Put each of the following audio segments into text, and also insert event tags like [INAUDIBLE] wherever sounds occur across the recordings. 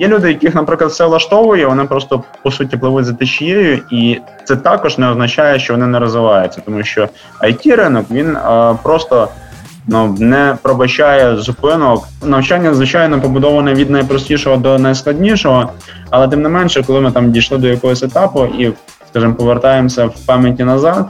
Є люди, яких, наприклад, все влаштовує, вони просто по суті пливуть за течією, і це також не означає, що вони не розвиваються, тому що it ринок він а, просто ну не пробачає зупинок. Навчання, звичайно, побудоване від найпростішого до найскладнішого, але тим не менше, коли ми там дійшли до якогось етапу і скажімо, повертаємося в пам'яті назад.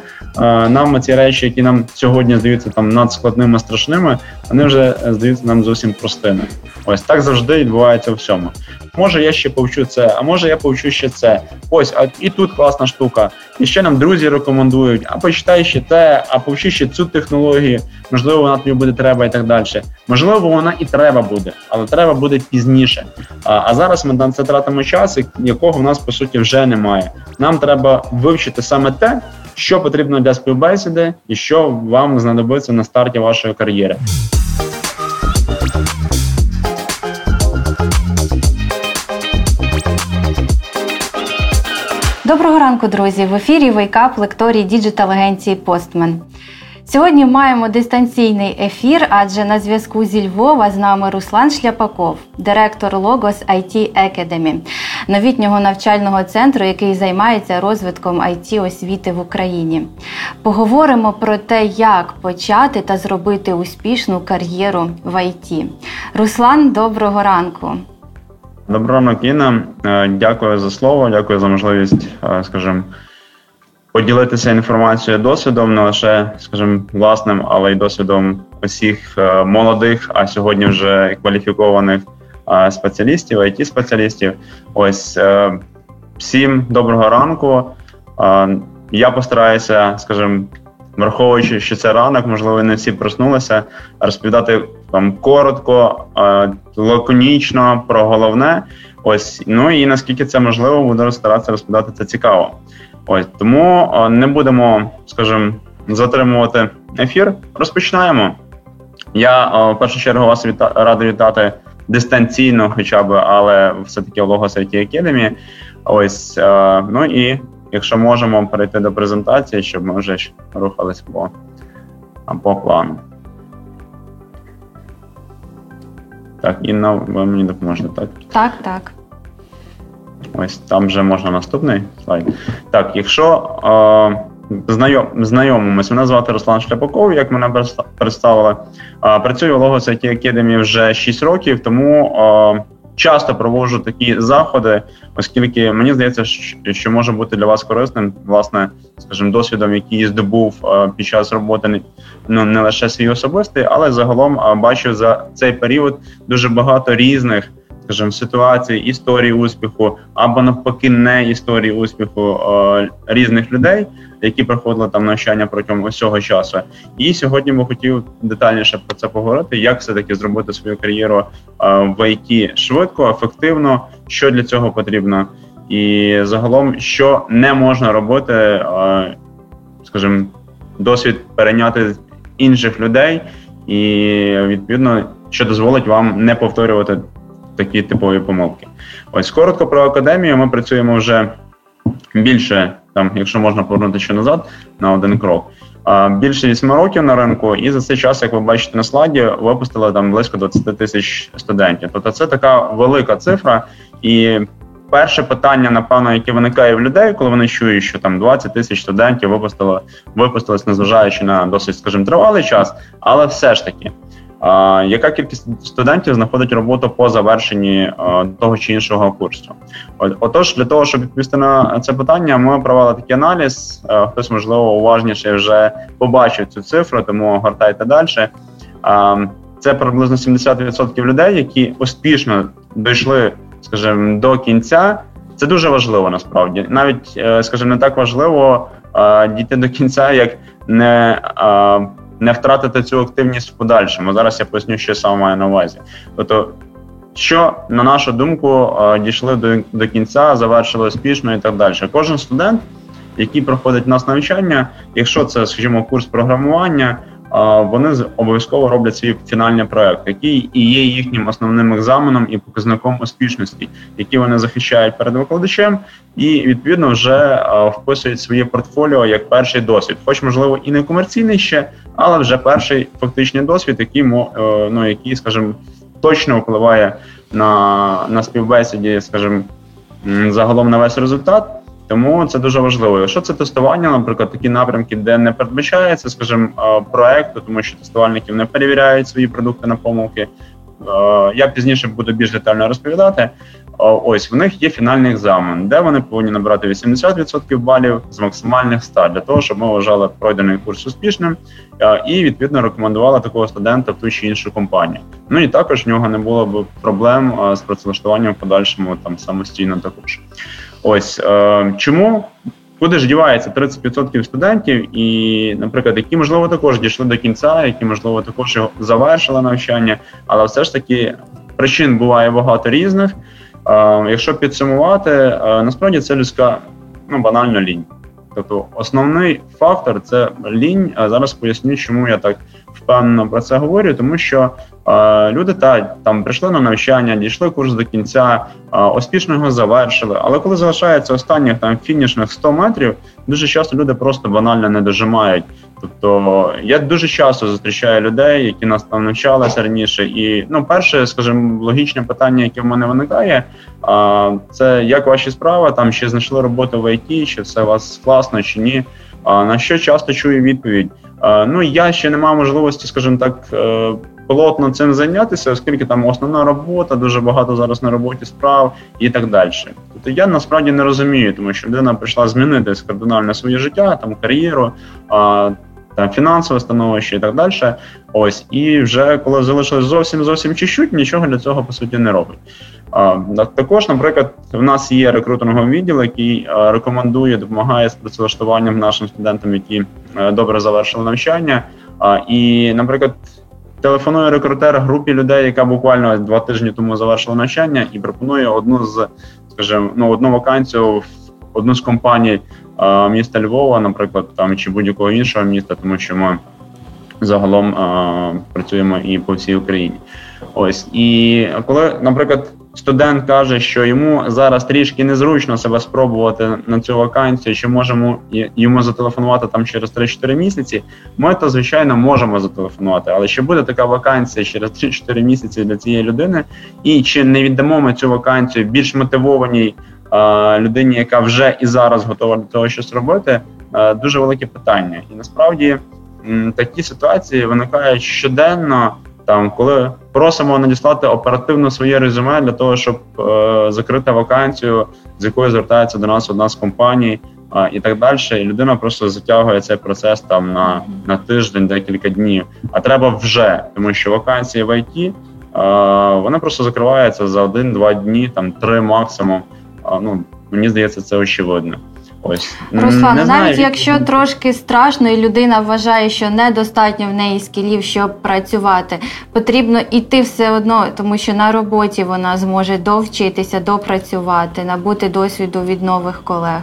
Нам ці речі, які нам сьогодні здаються там надскладними, страшними, вони вже здаються нам зовсім простими. Ось так завжди відбувається у всьому. Може, я ще повчу це, а може я повчу ще це. Ось, а і тут класна штука. І ще нам друзі рекомендують, а почитай ще те, а повчи ще цю технологію. Можливо, вона тобі буде треба і так далі. Можливо, вона і треба буде, але треба буде пізніше. А а зараз ми на це тратимо час, якого в нас по суті вже немає. Нам треба вивчити саме те, що потрібно для співбесіди, і що вам знадобиться на старті вашої кар'єри. Доброго ранку, друзі! В ефірі Wake Up лекторії digital агенції Postmen. Сьогодні маємо дистанційний ефір, адже на зв'язку зі Львова з нами Руслан Шляпаков, директор Logos IT Academy, новітнього навчального центру, який займається розвитком it освіти в Україні. Поговоримо про те, як почати та зробити успішну кар'єру в IT. Руслан, доброго ранку. Доброго ранок, Інна. Е, дякую за слово, дякую за можливість, е, скажімо, поділитися інформацією досвідом, не лише, скажімо, власним, але й досвідом усіх е, молодих, а сьогодні вже кваліфікованих спеціалістів, it спеціалістів. Ось всім доброго ранку. Я постараюся, скажімо, враховуючи, що це ранок, можливо, не всі проснулися, розповідати там коротко, лаконічно про головне. Ось ну і наскільки це можливо, буду старатися розповідати це цікаво. Ось тому не будемо, скажімо, затримувати ефір. Розпочинаємо. Я в першу чергу вас віта радий вітати дистанційно, хоча б, але все таки в IT Academy. Ось ну і якщо можемо перейти до презентації, щоб ми вже рухались по, по плану. Так, Інна, ви мені допоможете, так? Так, так. Ось там вже можна наступний слайд. Так, якщо е, знайом, знайомимось, мене звати Руслан Шляпаков, як мене представили. Е, працюю в Logos IT Academy вже 6 років, тому е, часто проводжу такі заходи, оскільки мені здається, що може бути для вас корисним, власне, скажімо, досвідом, який здобув е, під час роботи ну не лише свій особистий, але загалом е, бачу за цей період дуже багато різних скажімо, ситуації, історії успіху, або навпаки, не історії успіху е, різних людей, які проходили там навчання протягом усього часу. І сьогодні ми хотів детальніше про це поговорити, як все таки зробити свою кар'єру е, в ІТ швидко, ефективно, що для цього потрібно, і загалом, що не можна робити, е, скажімо, досвід перейняти інших людей, і відповідно, що дозволить вам не повторювати такі типові помилки. Ось коротко про академію. Ми працюємо вже більше, там, якщо можна повернути ще назад, на один крок. Більше 8 років на ринку, і за цей час, як ви бачите на слайді, випустили там близько 20 тисяч студентів. Тобто це така велика цифра. І перше питання, напевно, яке виникає в людей, коли вони чують, що там 20 тисяч студентів випустили, випустились, незважаючи на досить, скажімо, тривалий час, але все ж таки. Яка кількість студентів знаходить роботу по завершенні того чи іншого курсу? Отож, для того, щоб відповісти на це питання, ми провели такий аналіз. Хтось, можливо, уважніше вже побачив цю цифру, тому гортайте далі. Це приблизно 70% людей, які успішно дійшли, скажімо, до кінця. Це дуже важливо насправді. Навіть, е, скажімо, не так важливо дійти до кінця, як не не втратити цю активність в подальшому. Зараз я поясню, що саме маю на увазі. Тобто, що на нашу думку дійшли до до кінця, завершили успішно і так далі. Кожен студент, який проходить у нас навчання, якщо це, скажімо, курс програмування, вони обов'язково роблять свій фінальний проект, який і є їхнім основним екзаменом і показником успішності, які вони захищають перед викладачем, і відповідно вже вписують своє портфоліо як перший досвід, хоч можливо і не комерційний ще, але вже перший фактичний досвід, який е, ну, який, скажімо, точно впливає на на співбесіді, скажімо, загалом на весь результат. Тому це дуже важливо. Якщо це тестування, наприклад, такі напрямки, де не передбачається, скажімо, проекту, тому що тестувальників не перевіряють свої продукти на помилки. Я пізніше буду більш детально розповідати. Ось в них є фінальний екзамен, де вони повинні набрати 80% балів з максимальних 100, для того, щоб ми вважали пройдений курс успішним і відповідно рекомендували такого студента в ту чи іншу компанію. Ну і також в нього не було б проблем з працевлаштуванням в подальшому там самостійно також. Ось е, чому куди ж дівається 30% студентів, і, наприклад, які можливо також дійшли до кінця, які можливо також завершили навчання, але все ж таки причин буває багато різних. Е, якщо підсумувати, е, насправді це людська ну банально лінь. Тобто основний фактор це лінь. Зараз поясню, чому я так впевнено про це говорю, тому що е, люди та там прийшли на навчання, дійшли курс до кінця, е, успішно його завершили. Але коли залишається останніх там фінішних 100 метрів, дуже часто люди просто банально не дожимають. Тобто я дуже часто зустрічаю людей, які нас там навчалися раніше. І ну, перше, скажімо, логічне питання, яке в мене виникає, а, це як ваші справи, там чи знайшли роботу в ІТ, чи все у вас класно, чи ні. А на що часто чую відповідь? А, ну я ще не мав можливості, скажімо так, е, плотно цим зайнятися, оскільки там основна робота, дуже багато зараз на роботі справ і так далі. Тобто я насправді не розумію, тому що людина прийшла змінити кардинально своє життя, там кар'єру. Там фінансове становище і так далі. Ось і вже коли залишилось зовсім зовсім чуть-чуть, нічого для цього по суті не робить. А, Також, наприклад, в нас є рекрутинговий відділ, який рекомендує, допомагає з працевлаштуванням нашим студентам, які е, добре завершили навчання. А, І, наприклад, телефонує рекрутер групі людей, яка буквально два тижні тому завершила навчання, і пропонує одну з, скажімо, ну одну вакансію в одну з компаній міста Львова, наприклад, там чи будь-якого іншого міста, тому що ми загалом працюємо і по всій Україні. Ось і коли, наприклад, студент каже, що йому зараз трішки незручно себе спробувати на цю вакансію, чи можемо йому зателефонувати там через 3-4 місяці, ми то звичайно можемо зателефонувати. Але чи буде така вакансія через 3-4 місяці для цієї людини, і чи не віддамо ми цю вакансію більш мотивованій людині, яка вже і зараз готова до того, щось робити, дуже велике питання. І насправді такі ситуації виникають щоденно, там коли просимо надіслати оперативно своє резюме для того, щоб е, закрити вакансію, з якою звертається до нас одна з компаній. І так далі, і людина просто затягує цей процес там на на тиждень, декілька днів. А треба вже, тому що вакансії в ІТ, вона просто закривається за один-два дні, там три максимум ну мені здається, це очевидно. Ось Руслан, навіть знаю. якщо трошки страшно, і людина вважає, що недостатньо в неї скілів, щоб працювати, потрібно йти все одно, тому що на роботі вона зможе довчитися, допрацювати, набути досвіду від нових колег.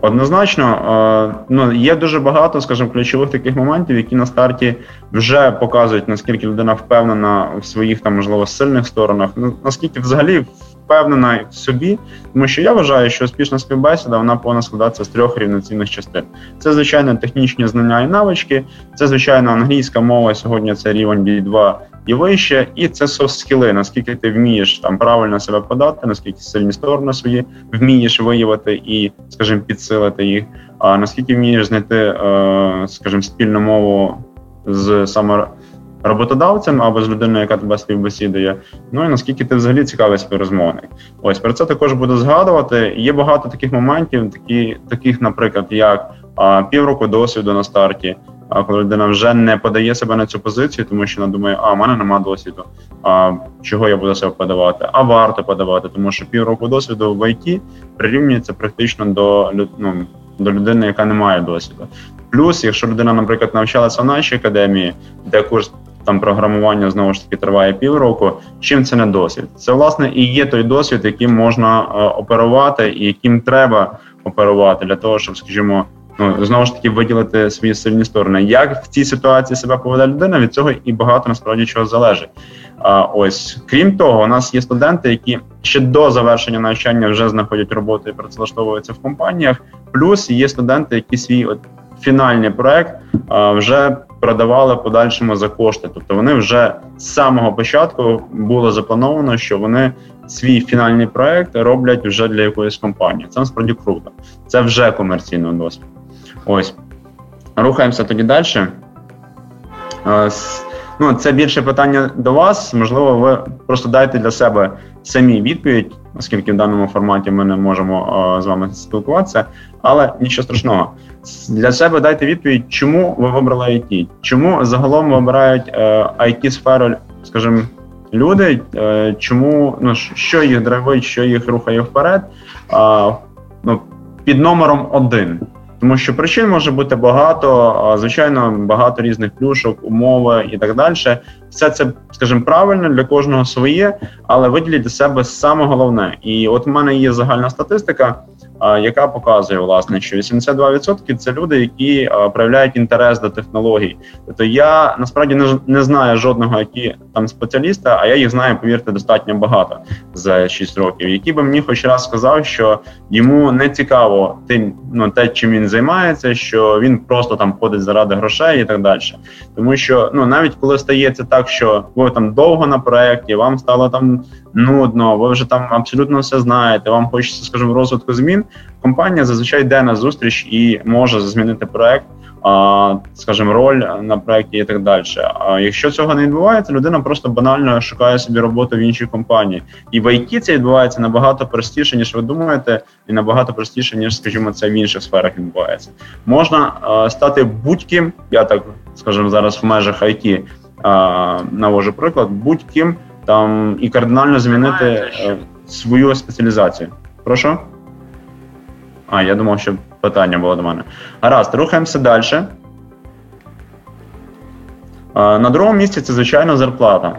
Однозначно, ну є дуже багато, скажімо, ключових таких моментів, які на старті вже показують наскільки людина впевнена в своїх там можливо сильних сторонах. Ну наскільки взагалі впевнена в собі, тому що я вважаю, що успішна співбесіда вона повинна складатися з трьох рівноцінних частин. Це звичайно технічні знання і навички, це звичайно англійська мова. Сьогодні це рівень B2 і вище, і це софт-скіли, наскільки ти вмієш там правильно себе подати, наскільки сильні сторони свої вмієш виявити і, скажімо, підсилити їх. А наскільки вмієш знайти, е, скажімо, спільну мову з саме роботодавцем або з людиною, яка тебе співбесідує. Ну і наскільки ти взагалі цікавий співрозмовник. Ось про це також буду згадувати. Є багато таких моментів, такі, таких, наприклад, як а, півроку досвіду на старті. А коли людина вже не подає себе на цю позицію, тому що вона думає, а в мене нема досвіду. А чого я буду себе подавати? А варто подавати, тому що півроку досвіду в ІТ прирівнюється практично до ну, до людини, яка не має досвіду. Плюс, якщо людина, наприклад, навчалася в нашій академії, де курс там програмування знову ж таки триває півроку. Чим це не досвід? Це власне і є той досвід, яким можна е, оперувати, і яким треба оперувати для того, щоб, скажімо, ну знову ж таки виділити свої сильні сторони. Як в цій ситуації себе поведе людина? Від цього і багато насправді чого залежить. А ось крім того, у нас є студенти, які ще до завершення навчання вже знаходять роботу і працевлаштовуються в компаніях. Плюс є студенти, які свій от фінальний проект вже продавали подальшому за кошти. Тобто вони вже з самого початку було заплановано, що вони свій фінальний проект роблять вже для якоїсь компанії. Це насправді круто. Це вже комерційний досвід. Ось рухаємося тоді далі. Ну, це більше питання до вас. Можливо, ви просто дайте для себе самі відповідь, оскільки в даному форматі ми не можемо з вами спілкуватися, але нічого страшного. Для себе дайте відповідь, чому ви вибрали IT? Чому загалом вибирають it е, сферу скажімо, люди? Е, чому ну що їх драйвить, що їх рухає вперед? Ну, Під номером один. Тому що причин може бути багато, звичайно, багато різних плюшок, умови і так далі. Все це, скажімо, правильно для кожного своє, але виділіть для себе саме головне. І от в мене є загальна статистика яка показує власне, що 82% – це люди, які проявляють інтерес до технологій. Тобто я насправді не, не знаю жодного, які там спеціаліста, а я їх знаю, повірте, достатньо багато за 6 років, який би мені хоч раз сказав, що йому не цікаво тим, ну те, чим він займається, що він просто там ходить заради грошей і так далі. Тому що ну навіть коли стається так, що ви там довго на проєкті, вам стало там нудно, ви вже там абсолютно все знаєте. Вам хочеться, скажімо, розвитку змін. Компанія зазвичай йде на зустріч і може змінити проект, скажімо, роль на проєкті і так далі. А якщо цього не відбувається, людина просто банально шукає собі роботу в іншій компанії. І в IT це відбувається набагато простіше, ніж ви думаєте, і набагато простіше, ніж, скажімо, це в інших сферах відбувається. Можна стати будь-ким, я так скажімо, зараз в межах IT навожу приклад, будь-ким там і кардинально змінити е, свою спеціалізацію. Прошу? А, я думав, що питання було до мене. Гаразд, рухаємося далі. На другому місці це, звичайно, зарплата.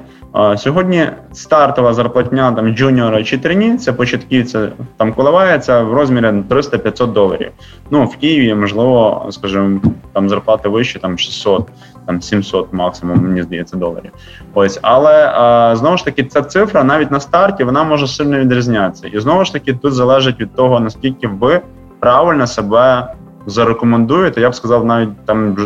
Сьогодні стартова зарплатня там джуніора чи трині, це початківця там коливається в розмірі 300-500 доларів. Ну в Києві можливо, скажімо, там зарплати вищі, там 600, там 700 максимум, мені здається, доларів. Ось, але а, знову ж таки, ця цифра навіть на старті вона може сильно відрізнятися. І знову ж таки, тут залежить від того наскільки ви правильно себе зарекомендуєте. Я б сказав, навіть там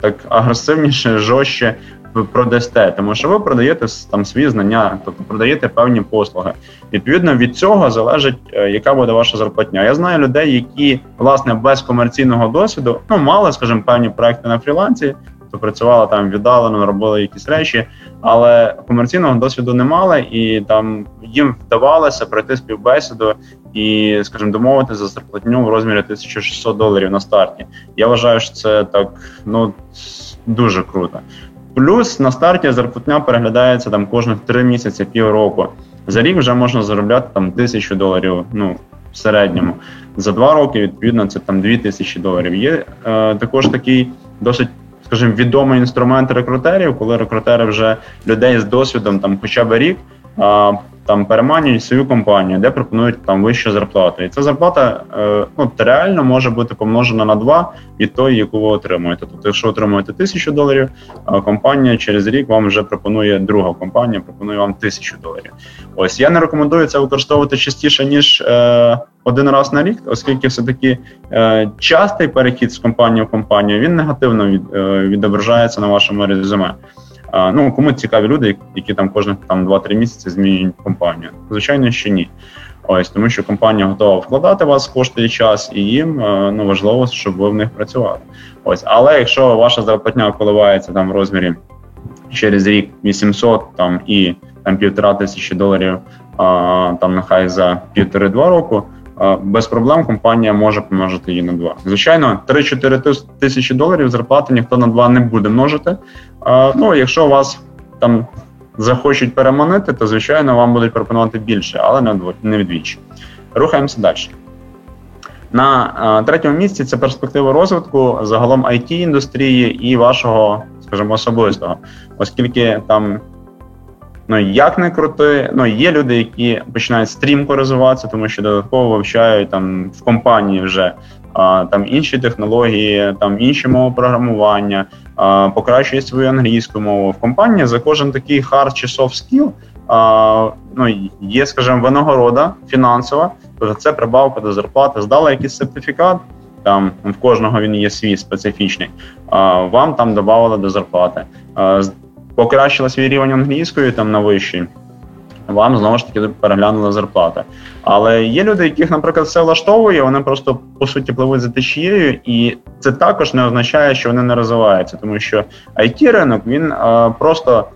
так агресивніше, жорстче ви продасте, тому що ви продаєте там свої знання, тобто продаєте певні послуги. Відповідно від цього залежить, е, яка буде ваша зарплатня. Я знаю людей, які власне без комерційного досвіду ну мали, скажімо, певні проекти на фрілансі, то працювали там віддалено, робили якісь речі, але комерційного досвіду не мали, і там їм вдавалося пройти співбесіду і, скажімо, домовити за зарплатню в розмірі 1600 доларів на старті. Я вважаю, що це так ну дуже круто. Плюс на старті зарплатня переглядається там кожних три місяці, півроку. За рік вже можна заробляти там тисячу доларів. Ну в середньому за два роки відповідно це там дві тисячі доларів. Є е, також такий досить, скажімо, відомий інструмент рекрутерів, коли рекрутери вже людей з досвідом, там хоча б рік там переманюють свою компанію, де пропонують там вищу зарплату. І ця зарплата е, ну, реально може бути помножена на два від тої, яку ви отримуєте. Тобто, якщо отримуєте тисячу доларів, компанія через рік вам вже пропонує друга компанія, пропонує вам тисячу доларів. Ось я не рекомендую це використовувати частіше ніж е, один раз на рік, оскільки все таки е, частий перехід з компанії в компанію він негативно від, е, відображається на вашому резюме. Ну кому цікаві люди, які там кожних там 2-3 місяці змінюють компанію. Звичайно, що ні. Ось тому, що компанія готова вкладати вас кошти і час, і їм е, ну важливо, щоб ви в них працювали. Ось, але якщо ваша зарплатня коливається там в розмірі через рік 800 там і там півтора тисячі доларів, а, там нехай за півтори-два року без проблем компанія може помножити її на 2. Звичайно, 3-4 тисячі доларів зарплати ніхто на 2 не буде множити. Ну, якщо вас там захочуть переманити, то звичайно вам будуть пропонувати більше, але не вдвічі. Рухаємося далі. На третьому місці це перспектива розвитку загалом it індустрії і вашого, скажімо, особистого, оскільки там Ну як не крути, ну є люди, які починають стрімко розвиватися, тому що додатково вивчають там в компанії вже а, там інші технології, там інші мови програмування, а, покращують свою англійську мову. В компанії за кожен такий hard чи soft skill а, ну, є, скажімо, винагорода фінансова, тобто це прибавка до зарплати, здала якийсь сертифікат. там в кожного він є свій специфічний. Вам там додавали до зарплати. Покращили свій рівень англійської там на вищий. Вам знову ж таки переглянули зарплати. Але є люди, яких, наприклад, все влаштовує, вони просто по суті пливуть за течією, і це також не означає, що вони не розвиваються, тому що it ринок він а, просто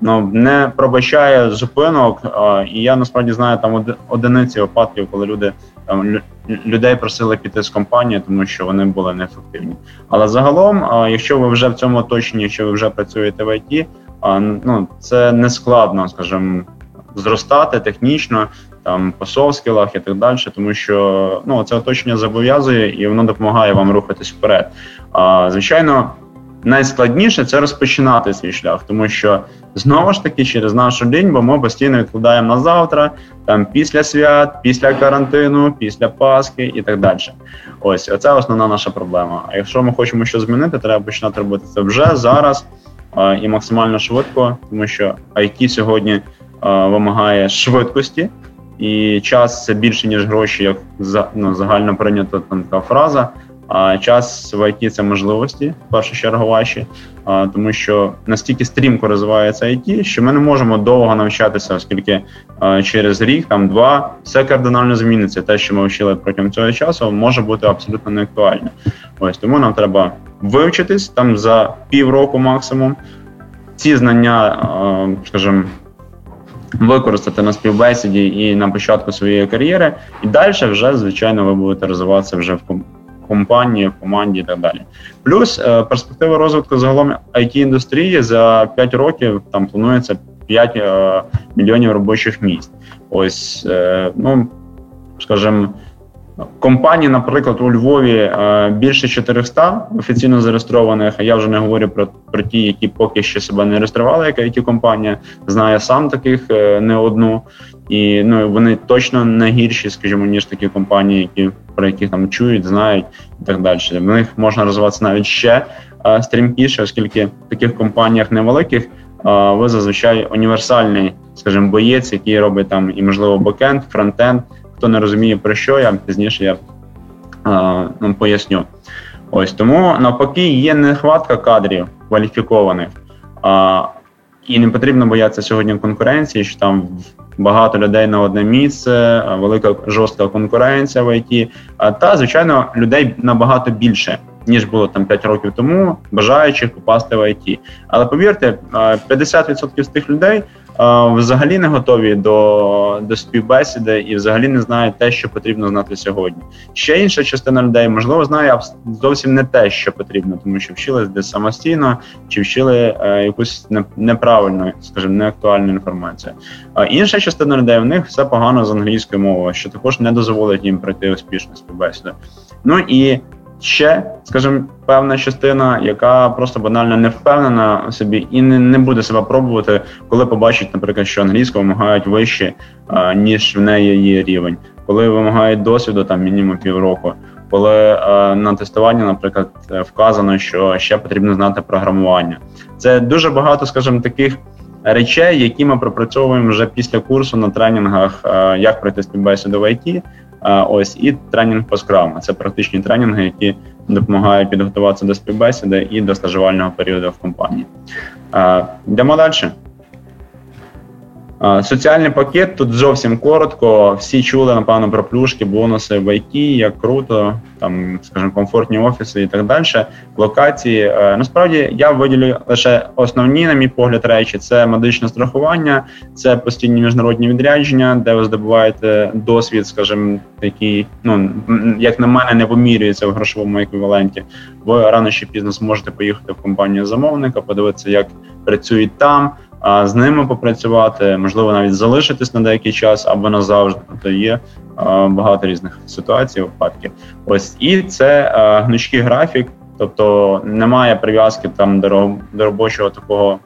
ну не пробачає зупинок. А, і я насправді знаю там одиниці випадків, коли люди там людей просили піти з компанії, тому що вони були неефективні. Але загалом, а, якщо ви вже в цьому оточенні, якщо ви вже працюєте в IT, ну це не складно, скажімо, зростати технічно, там по софт-скілах і так далі, тому що ну це оточення зобов'язує і воно допомагає вам рухатись вперед. А звичайно. Найскладніше це розпочинати свій шлях, тому що знову ж таки через нашу день, бо ми постійно відкладаємо на завтра, там після свят, після карантину, після Пасхи і так далі. Ось оце основна наша проблема. А якщо ми хочемо щось змінити, треба починати робити це вже зараз і максимально швидко, тому що IT сьогодні вимагає швидкості, і час це більше ніж гроші, як ну, загально прийнята там така фраза. А час в IT – це можливості в першу чергу ваші, тому що настільки стрімко розвивається IT, що ми не можемо довго навчатися, оскільки через рік, там два, все кардинально зміниться. Те, що ми вчили протягом цього часу, може бути абсолютно неактуальне. Ось тому нам треба вивчитись там за півроку максимум. Ці знання, скажімо, використати на співбесіді і на початку своєї кар'єри, і далі вже звичайно ви будете розвиватися вже в компанії, в команді і так далі. Плюс е, перспектива розвитку загалом it індустрії за 5 років там планується 5 е, мільйонів робочих місць. Ось е, ну скажімо, Компаній, наприклад, у Львові більше 400 офіційно зареєстрованих. Я вже не говорю про про ті, які поки що себе не реєстрували, як it компанія знає сам таких не одну, і ну вони точно не гірші, скажімо, ніж такі компанії, які про які там чують, знають і так далі. В них можна розвиватися навіть ще а, стрімкіше, оскільки в таких компаніях невеликих ви зазвичай універсальний, скажімо, боєць, який робить там і можливо бекенд, фронтенд. Хто не розуміє про що, я пізніше я а, ну, поясню. Ось тому навпаки є нехватка кадрів кваліфікованих. А, і не потрібно боятися сьогодні конкуренції, що там багато людей на одне місце, велика жорстка конкуренція в ІТ. Та звичайно, людей набагато більше ніж було там 5 років тому, бажаючих попасти в ІТ. Але повірте, 50% з тих людей взагалі не готові до до співбесіди і взагалі не знають те, що потрібно знати сьогодні. Ще інша частина людей можливо знає зовсім не те, що потрібно, тому що вчились десь самостійно чи вчили е, якусь неправильну, скажімо, неактуальну інформацію. А інша частина людей в них все погано з англійською мовою, що також не дозволить їм пройти успішну співбесіду. Ну і ще, скажімо, певна частина, яка просто банально не впевнена в собі і не не буде себе пробувати, коли побачить, наприклад, що англійську вимагають вище, а, ніж в неї є рівень, коли вимагають досвіду там мінімум півроку. Коли а, на тестуванні, наприклад, вказано, що ще потрібно знати програмування, це дуже багато, скажімо, таких речей, які ми пропрацьовуємо вже після курсу на тренінгах, а, як пройти співбесіду в IT, Ось і тренінг по скраму. Це практичні тренінги, які допомагають підготуватися до співбесіди і до стажувального періоду в компанії. Йдемо далі. Соціальний пакет тут зовсім коротко. Всі чули, напевно, про плюшки, бонуси IT, як круто, там, скажімо, комфортні офіси і так далі. Локації. Е, насправді я виділю лише основні, на мій погляд, речі: це медичне страхування, це постійні міжнародні відрядження, де ви здобуваєте досвід, скажімо, який, ну як на мене, не вимірюється в грошовому еквіваленті. Ви рано чи пізно зможете поїхати в компанію замовника, подивитися, як працюють там з ними попрацювати, можливо, навіть залишитись на деякий час або назавжди. Тобто є багато різних ситуацій, випадків. Ось і це гнучкий графік, тобто немає прив'язки там до робочого такого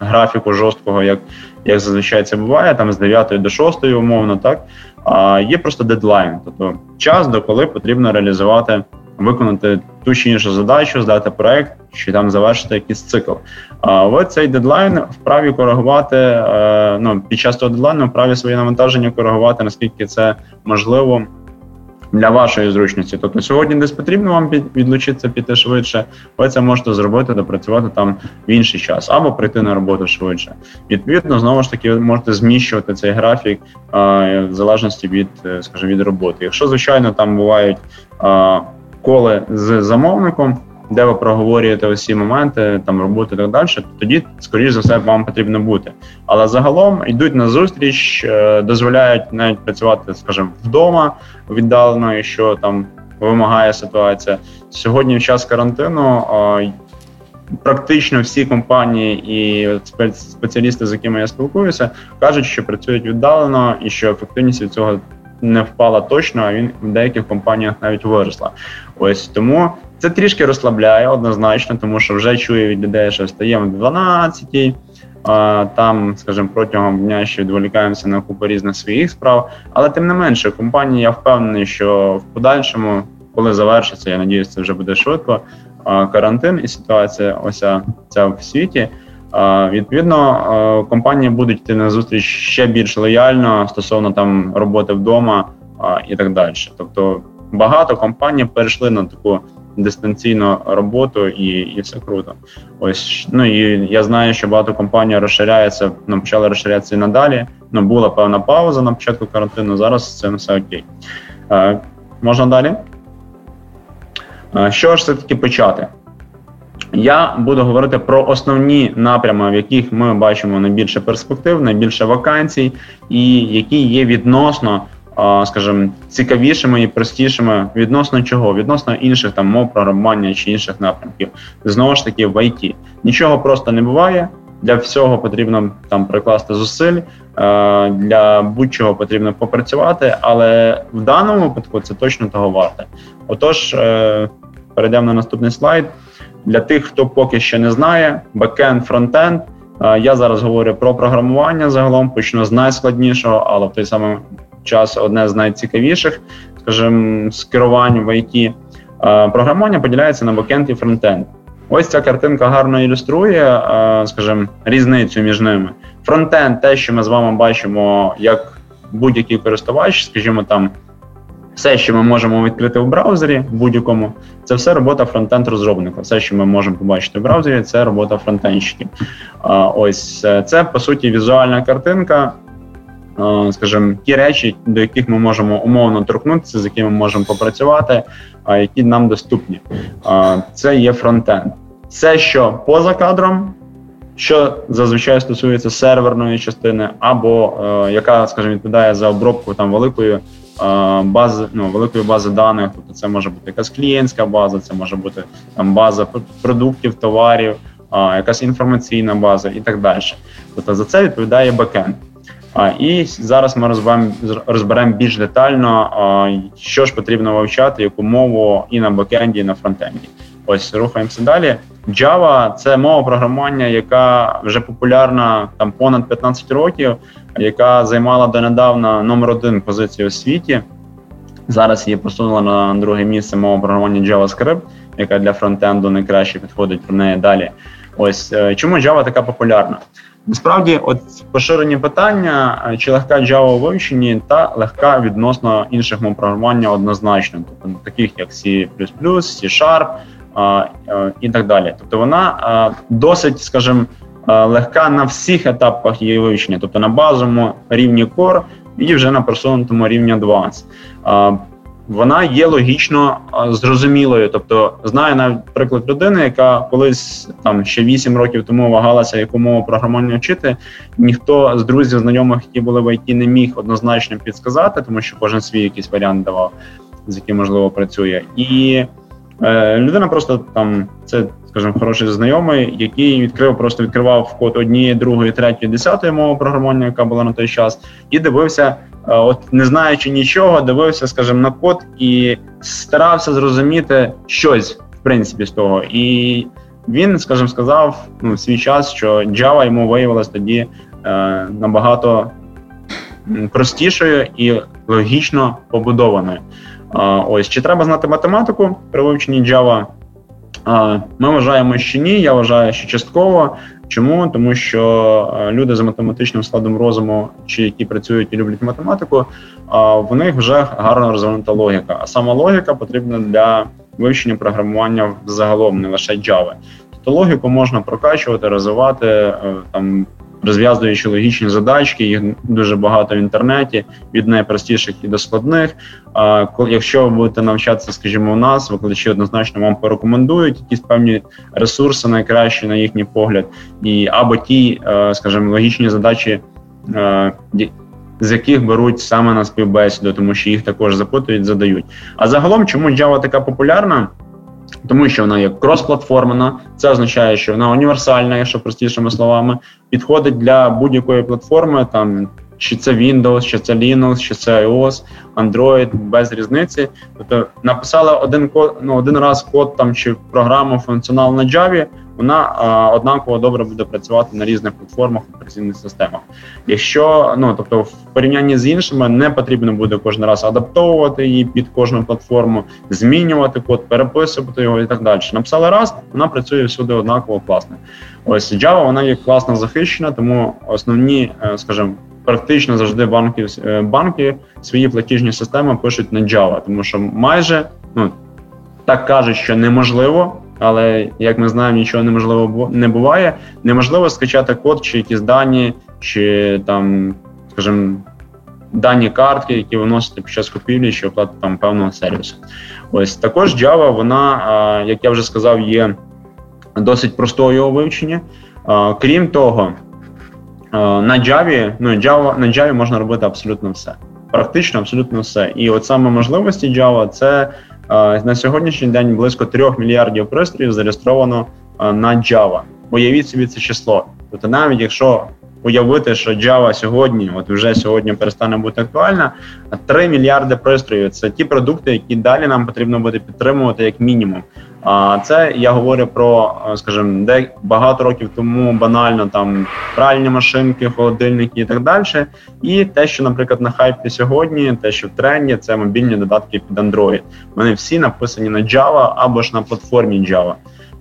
графіку жорсткого, як як зазвичай це буває, там з 9 до 6 умовно, так а є просто дедлайн, тобто час, до коли потрібно реалізувати виконати ту чи іншу задачу, здати проект чи там завершити якийсь цикл. А ви цей дедлайн вправі коригувати е, ну, під час того дедлайну вправі своє навантаження коригувати, наскільки це можливо для вашої зручності. Тобто сьогодні десь потрібно вам відлучитися, піти швидше, ви це можете зробити, допрацювати там в інший час, або прийти на роботу швидше. Відповідно, знову ж таки, ви можете зміщувати цей графік в залежності від, е, скажімо, від роботи. Якщо, звичайно, там бувають коли з замовником де ви проговорюєте усі моменти там роботи і так далі, то тоді, скоріш за все, вам потрібно бути. Але загалом йдуть на зустріч, е, дозволяють навіть працювати, скажімо, вдома віддалено, що там вимагає ситуація. Сьогодні, в час карантину, практично всі компанії і спеціалісти, з якими я спілкуюся, кажуть, що працюють віддалено і що ефективність від цього. Не впала точно, а він в деяких компаніях навіть виросла. Ось тому це трішки розслабляє однозначно, тому що вже чую від людей, що встаємо в 12 там, скажімо, протягом дня ще відволікаємося на купу різних своїх справ. Але тим не менше, компанія я впевнений, що в подальшому, коли завершиться, я надіюся, це вже буде швидко. Карантин і ситуація, ося ця в світі. Відповідно, компанії будуть йти на зустріч ще більш лояльно стосовно там роботи вдома і так далі. Тобто багато компаній перейшли на таку дистанційну роботу і і все круто. Ось ну і я знаю, що багато компаній розширяється, ну, почали розширятися і надалі. Ну була певна пауза на початку карантину. Зараз це все окей. Можна далі? Що ж все таки почати? Я буду говорити про основні напрями, в яких ми бачимо найбільше перспектив, найбільше вакансій, і які є відносно скажімо, цікавішими і простішими відносно чого? Відносно інших там мов програмування чи інших напрямків. Знову ж таки, в IT. Нічого просто не буває. Для всього потрібно там прикласти зусиль, для будь-чого потрібно попрацювати, але в даному випадку це точно того варте. Отож, е, перейдемо на наступний слайд. Для тих, хто поки ще не знає, бекенд, фронтенд. Я зараз говорю про програмування загалом, почну з найскладнішого, але в той самий час одне з найцікавіших, скажімо, скерувань в IT. Програмування поділяється на бекенд і фронтенд. Ось ця картинка гарно ілюструє, скажімо, різницю між ними. Фронтенд, те, що ми з вами бачимо, як будь-який користувач, скажімо, там все, що ми можемо відкрити в браузері, будь-якому, це все робота фронтенд-розробника. Все, що ми можемо побачити в браузері, це робота фронтенщиків. Ось е, це по суті візуальна картинка скажімо, ті речі, до яких ми можемо умовно торкнутися, з якими ми можемо попрацювати, а які нам доступні. Це є фронтенд. Все, що поза кадром, що зазвичай стосується серверної частини, або е, яка, скажімо, відповідає за обробку там великої бази, ну великої бази даних. Тобто це може бути якась клієнтська база, це може бути там база продуктів, товарів, якась інформаційна база і так далі. Тобто за це відповідає бекенд. А, І зараз ми розберемо розберемо більш детально, що ж потрібно вивчати, яку мову і на бекенді, і на фронтенді. Ось рухаємося далі. Java – це мова програмування, яка вже популярна там понад 15 років, яка займала донедавна номер один позицію у світі. Зараз її посунула на друге місце мова програмування JavaScript, яка для фронтенду найкраще підходить про неї далі. Ось е, чому Java така популярна? Насправді, от поширені питання, е, чи легка Java у вивченні, та легка відносно інших мов програмування однозначно, тобто таких як C++, C-Sharp і так далі. Тобто вона досить, скажімо, легка на всіх етапах її вивчення, тобто на базовому рівні Core і вже на просунутому рівні Advanced вона є логічно зрозумілою. Тобто, знаю навіть приклад людини, яка колись там ще 8 років тому вагалася, яку мову програмування вчити. Ніхто з друзів, знайомих, які були в ІТ, не міг однозначно підсказати, тому що кожен свій якийсь варіант давав, з яким можливо працює. І е, людина просто там це. Скажімо, хороший знайомий, який відкрив, просто відкривав код однієї, другої, третьої, десятої мови програмування, яка була на той час, і дивився Е, от не знаючи нічого, дивився, скажімо, на код і старався зрозуміти щось в принципі з того. І він, скажімо, сказав ну, в свій час, що Java йому виявилась тоді е, набагато простішою і логічно побудованою. Ось чи треба знати математику при вивченні Java? Ми вважаємо, що ні. Я вважаю, що частково Чому? Тому що е, люди з математичним складом розуму, чи які працюють і люблять математику, в них вже гарно розвинута логіка. А сама логіка потрібна для вивчення програмування взагалом, не лише Java. Тобто логіку можна прокачувати, розвивати е, там розв'язуючи логічні задачки, їх дуже багато в інтернеті, від найпростіших і до складних. А якщо ви будете навчатися, скажімо, у нас, викладачі однозначно вам порекомендують якісь певні ресурси, найкращі на їхній погляд, і або ті, е, скажімо, логічні задачі. Е, з яких беруть саме на співбесіду, тому що їх також запитують, задають. А загалом, чому Java така популярна? Тому що вона є крос-платформена, це означає, що вона універсальна, якщо простішими словами, підходить для будь-якої платформи, там чи це Windows, чи це Linux, чи це iOS, Android, без різниці. Тобто написала один код, ну один раз код там чи програму функціонал на Java, вона а, однаково добре буде працювати на різних платформах операційних системах. Якщо ну тобто в порівнянні з іншими не потрібно буде кожен раз адаптовувати її під кожну платформу, змінювати код, переписувати його і так далі. Написали раз, вона працює всюди однаково класно. Ось Java, вона є класно захищена, тому основні, е, скажімо, Практично завжди банки е, банки свої платіжні системи пишуть на Java, тому що майже ну так кажуть, що неможливо але як ми знаємо, нічого неможливо не буває. Неможливо скачати код чи якісь дані, чи там, скажімо, дані картки, які виносите під час купівлі чи оплати там певного сервісу. Ось також Java, вона, як я вже сказав, є досить простою у вивченні. Крім того, на Java, ну Java, на Java можна робити абсолютно все. Практично абсолютно все. І от саме можливості Java це на сьогоднішній день близько 3 мільярдів пристроїв зареєстровано на Java. Уявіть собі це число. Тобто, навіть якщо уявити, що Java сьогодні, от вже сьогодні перестане бути актуальна, 3 мільярди пристроїв це ті продукти, які далі нам потрібно буде підтримувати як мінімум. А це я говорю про, скажімо, де багато років тому банально там пральні машинки, холодильники і так далі. І те, що, наприклад, на хайпі сьогодні, те, що в тренді, це мобільні додатки під Android. Вони всі написані на Java або ж на платформі Java.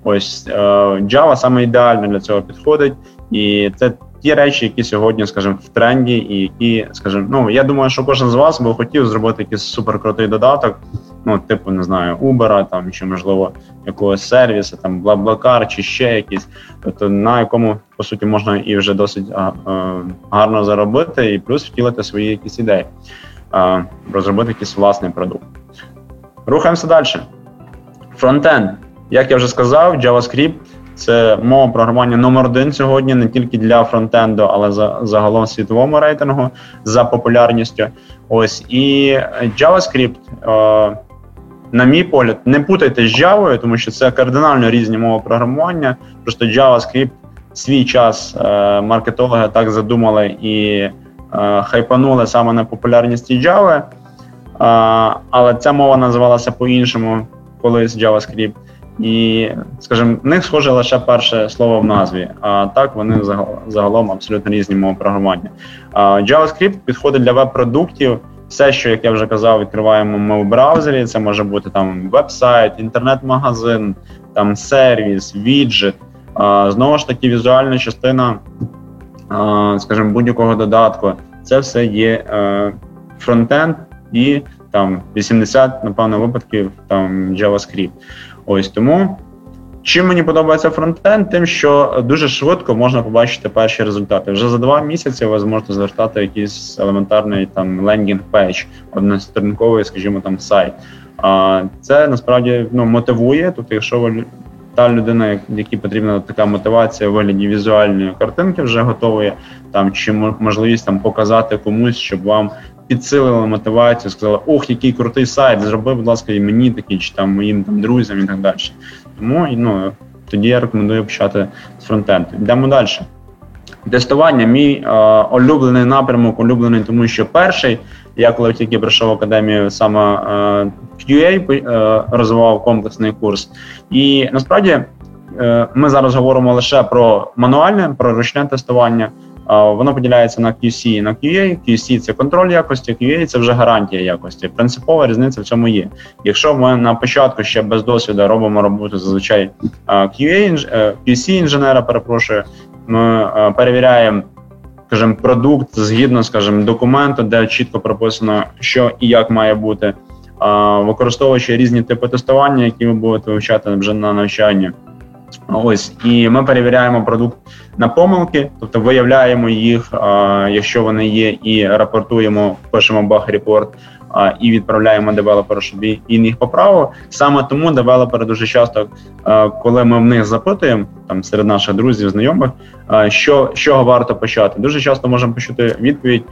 Ось е, Java саме ідеально для цього підходить, і це ті речі, які сьогодні, скажімо, в тренді, і які, скажімо, ну я думаю, що кожен з вас би хотів зробити якийсь суперкрутий додаток, ну, типу, не знаю, Uber, там чи можливо якогось сервісу, там Блаблакар, чи ще якийсь, тобто на якому по суті можна і вже досить а, а, гарно заробити, і плюс втілити свої якісь ідеї, а, розробити якийсь власний продукт. Рухаємося далі. Фронтенд. Як я вже сказав, JavaScript це мова програмування номер один сьогодні не тільки для фронтенду, але за загалом світовому рейтингу за популярністю. Ось і JavaScript, е, на мій погляд, не путайте з Java, тому що це кардинально різні мови програмування. Просто JavaScript свій час е, маркетологи так задумали і е, хайпанули саме на популярності Java. Е, але ця мова називалася по-іншому колись JavaScript. І, скажімо, в них схоже лише перше слово в назві, а так вони загалом абсолютно різні мови програмування. JavaScript підходить для веб-продуктів. Все, що як я вже казав, відкриваємо ми в браузері. Це може бути там веб-сайт, інтернет-магазин, там сервіс, віджит. Знову ж таки, візуальна частина, скажімо, будь-якого додатку. Це все є е, фронтенд і там 80, напевно, випадків там JavaScript. Ось тому. Чим мені подобається фронтенд, тим, що дуже швидко можна побачити перші результати. Вже за два місяці ви зможете зверстати якийсь елементарний там landing page, односторінковий, скажімо, там сайт. А це насправді ну, мотивує. Тобто, якщо ви та людина, якій потрібна така мотивація в вигляді візуальної картинки, вже готової, там чи можливість там показати комусь, щоб вам підсилили мотивацію, сказали, ох, який крутий сайт, зроби, будь ласка, і мені такий, чи там моїм там друзям і так далі. Тому ну, тоді я рекомендую почати з фронтенду. Йдемо далі. Тестування мій е, улюблений напрямок, улюблений, тому що перший, я коли тільки прийшов в академію, саме е, QA е, розвивав комплексний курс. І насправді е, ми зараз говоримо лише про мануальне, про ручне тестування. Воно поділяється на QC і на QA. QC – це контроль якості, QA – це вже гарантія якості. Принципова різниця в цьому є. Якщо ми на початку ще без досвіду робимо роботу зазвичай QA, QC інженера, перепрошую, ми перевіряємо скажімо, продукт згідно, скажімо, документу, де чітко прописано, що і як має бути, використовуючи різні типи тестування, які ви будете вивчати вже на навчанні. Ось і ми перевіряємо продукт на помилки, тобто виявляємо їх, якщо вони є, і рапортуємо, пишемо баг-репорт і відправляємо девелоперу, щоб він їх поправив. Саме тому девелопери дуже часто, коли ми в них запитуємо там серед наших друзів, знайомих, що чого варто почати, дуже часто можемо почути відповідь.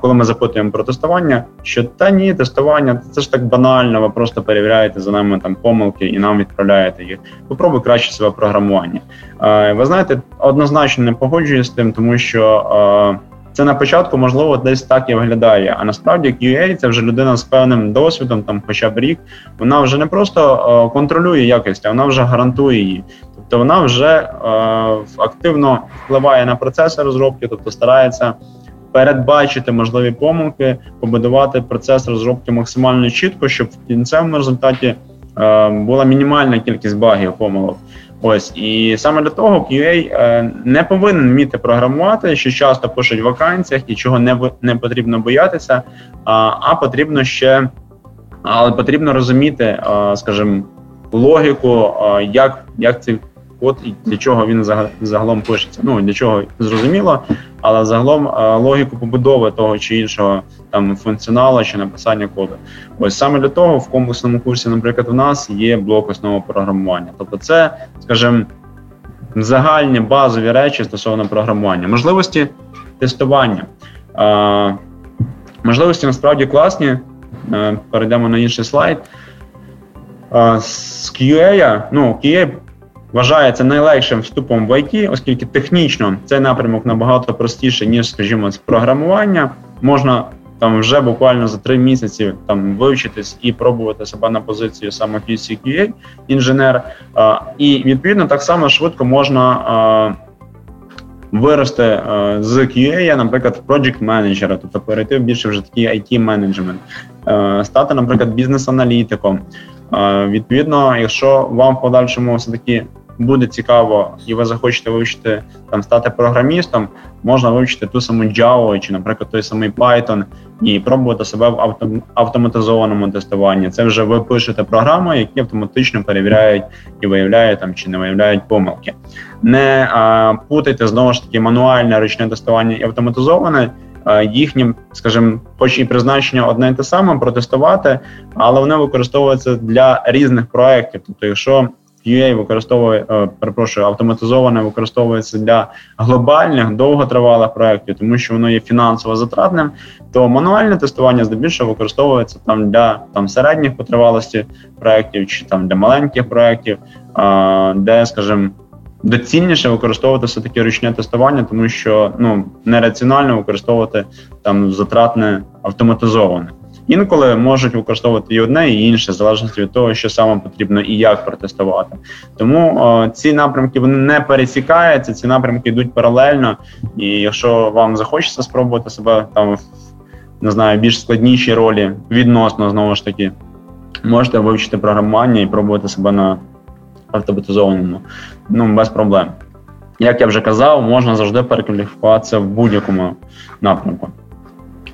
Коли ми запитуємо про тестування, що та ні, тестування це ж так банально. Ви просто перевіряєте за нами там помилки і нам відправляєте їх. Попробуй краще себе програмування. Ви знаєте, однозначно не погоджуюсь з тим, тому що це на початку, можливо, десь так і виглядає. А насправді QA – це вже людина з певним досвідом, там, хоча б рік. Вона вже не просто е, контролює якість, а вона вже гарантує її. Тобто вона вже е, активно впливає на процеси розробки, тобто старається. Передбачити можливі помилки, побудувати процес розробки максимально чітко, щоб в кінцевому результаті е, була мінімальна кількість багів помилок. Ось і саме для того QA е, не повинен вміти програмувати, що часто пишуть в вакансіях і чого не не потрібно боятися, а потрібно ще але потрібно розуміти, е, скажімо, логіку, е, як як цей код і для чого він загалом пишеться. Ну для чого зрозуміло, але загалом логіку побудови того чи іншого там функціоналу чи написання коду. Ось саме для того в комплексному курсі, наприклад, у нас є блок основного програмування. Тобто, це, скажімо, загальні базові речі стосовно програмування, можливості тестування. Можливості насправді класні. Е, перейдемо на інший слайд. З QA, ну, QA вважається найлегшим вступом в IT, оскільки технічно цей напрямок набагато простіше, ніж, скажімо, з програмування. Можна там вже буквально за три місяці там вивчитись і пробувати себе на позицію саме QC-QA інженер. І відповідно так само швидко можна. Вирости з QA, наприклад, в project менеджера, тобто перейти більше вже такий it менеджмент стати, наприклад, бізнес-аналітиком. Відповідно, якщо вам в подальшому все таки буде цікаво, і ви захочете вивчити там стати програмістом, можна вивчити ту саму Java чи, наприклад, той самий Python, і пробувати себе в автоматизованому тестуванні. Це вже ви пишете програми, які автоматично перевіряють і виявляють там чи не виявляють помилки. Не а, путайте знову ж таки мануальне ручне тестування і автоматизоване. Їхнім, скажімо, хоч і призначення одне і те саме протестувати, але вони використовуються для різних проєктів. Тобто, якщо QA використовує, е, перепрошую, автоматизоване використовується для глобальних довготривалих проєктів, тому що воно є фінансово затратним, то мануальне тестування здебільшого використовується там для там середніх потривалості проєктів чи там для маленьких проєктів, де, скажімо, доцільніше використовувати все таки ручне тестування, тому що ну нераціонально використовувати там затратне автоматизоване. Інколи можуть використовувати і одне, і інше, в залежності від того, що саме потрібно і як протестувати. Тому о, ці напрямки вони не пересікаються, ці напрямки йдуть паралельно. І якщо вам захочеться спробувати себе там в не знаю, більш складнішій ролі відносно знову ж таки, можете вивчити програмування і пробувати себе на автоматизованому, ну без проблем. Як я вже казав, можна завжди перекваліфікуватися в будь-якому напрямку.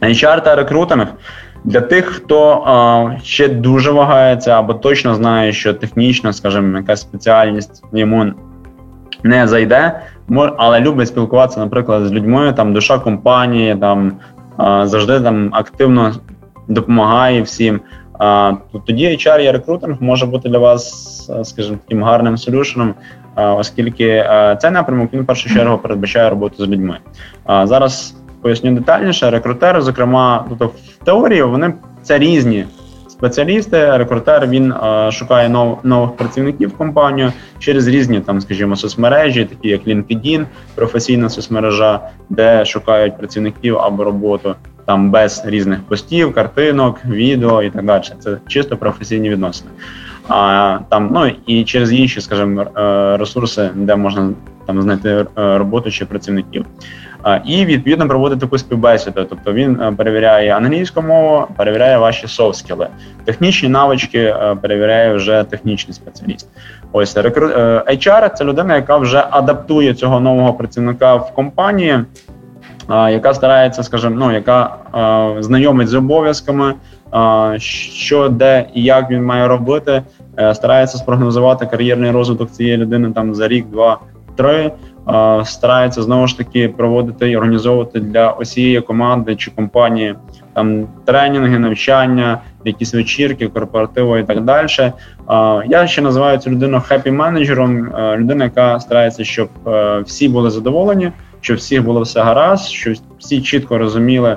HR та рекрутинг для тих, хто а, ще дуже вагається або точно знає, що технічно, скажімо, якась спеціальність йому не зайде, але любить спілкуватися, наприклад, з людьми, там душа компанії, там а, завжди там активно допомагає всім. А, Тоді HR і рекрутинг може бути для вас, скажімо, таким гарним солюшеном, оскільки цей напрямок він в першу чергу передбачає роботу з людьми. А Зараз поясню детальніше. Рекрутери, зокрема, тобто в теорії вони це різні спеціалісти. Рекрутер він е, шукає нов, нових працівників в компанію через різні там, скажімо, соцмережі, такі як LinkedIn, професійна соцмережа, де шукають працівників або роботу там без різних постів, картинок, відео і так далі. Це чисто професійні відносини. А там ну і через інші, скажімо, е, ресурси, де можна там знайти е, роботу чи працівників. І відповідно проводить таку співбесіду. Тобто він перевіряє англійську мову, перевіряє ваші софт-скіли. технічні навички, перевіряє вже технічний спеціаліст. Ось рекру... HR – це людина, яка вже адаптує цього нового працівника в компанії. Яка старається, скажімо, ну яка знайомить з обов'язками, що де і як він має робити, е, старається спрогнозувати кар'єрний розвиток цієї людини там за рік, два, три. Старається знову ж таки проводити і організовувати для усієї команди чи компанії там тренінги, навчання, якісь вечірки, корпоративи і так далі. Я ще називаю цю людину хеппі менеджером, людина, яка старається, щоб е, всі були задоволені, щоб всіх було все гаразд, щоб всі чітко розуміли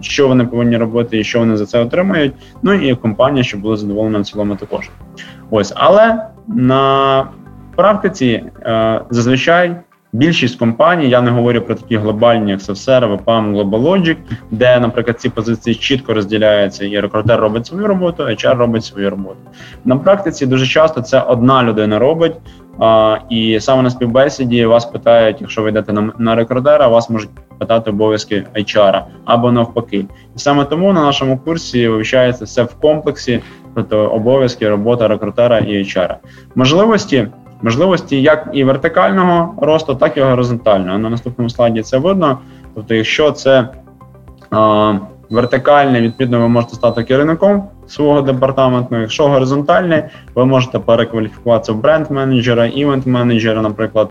що вони повинні робити і що вони за це отримають. Ну і компанія, щоб була задоволена в цілому також. Ось, але на практиці е, зазвичай. Більшість компаній, я не говорю про такі глобальні, як SafeServe, PAM, GlobalLogic, де, наприклад, ці позиції чітко розділяються, і рекрутер робить свою роботу, HR робить свою роботу. На практиці дуже часто це одна людина робить, І саме на співбесіді вас питають, якщо ви йдете на рекрутера, вас можуть питати обов'язки HR або навпаки. І саме тому на нашому курсі вивчається все в комплексі, тобто обов'язки, робота рекрутера і HR. Можливості можливості як і вертикального росту, так і горизонтального. На наступному слайді це видно. Тобто, якщо це а, вертикальне, відповідно, ви можете стати керівником свого департаменту. Якщо горизонтальний, ви можете перекваліфікуватися в бренд-менеджера, івент-менеджера, наприклад.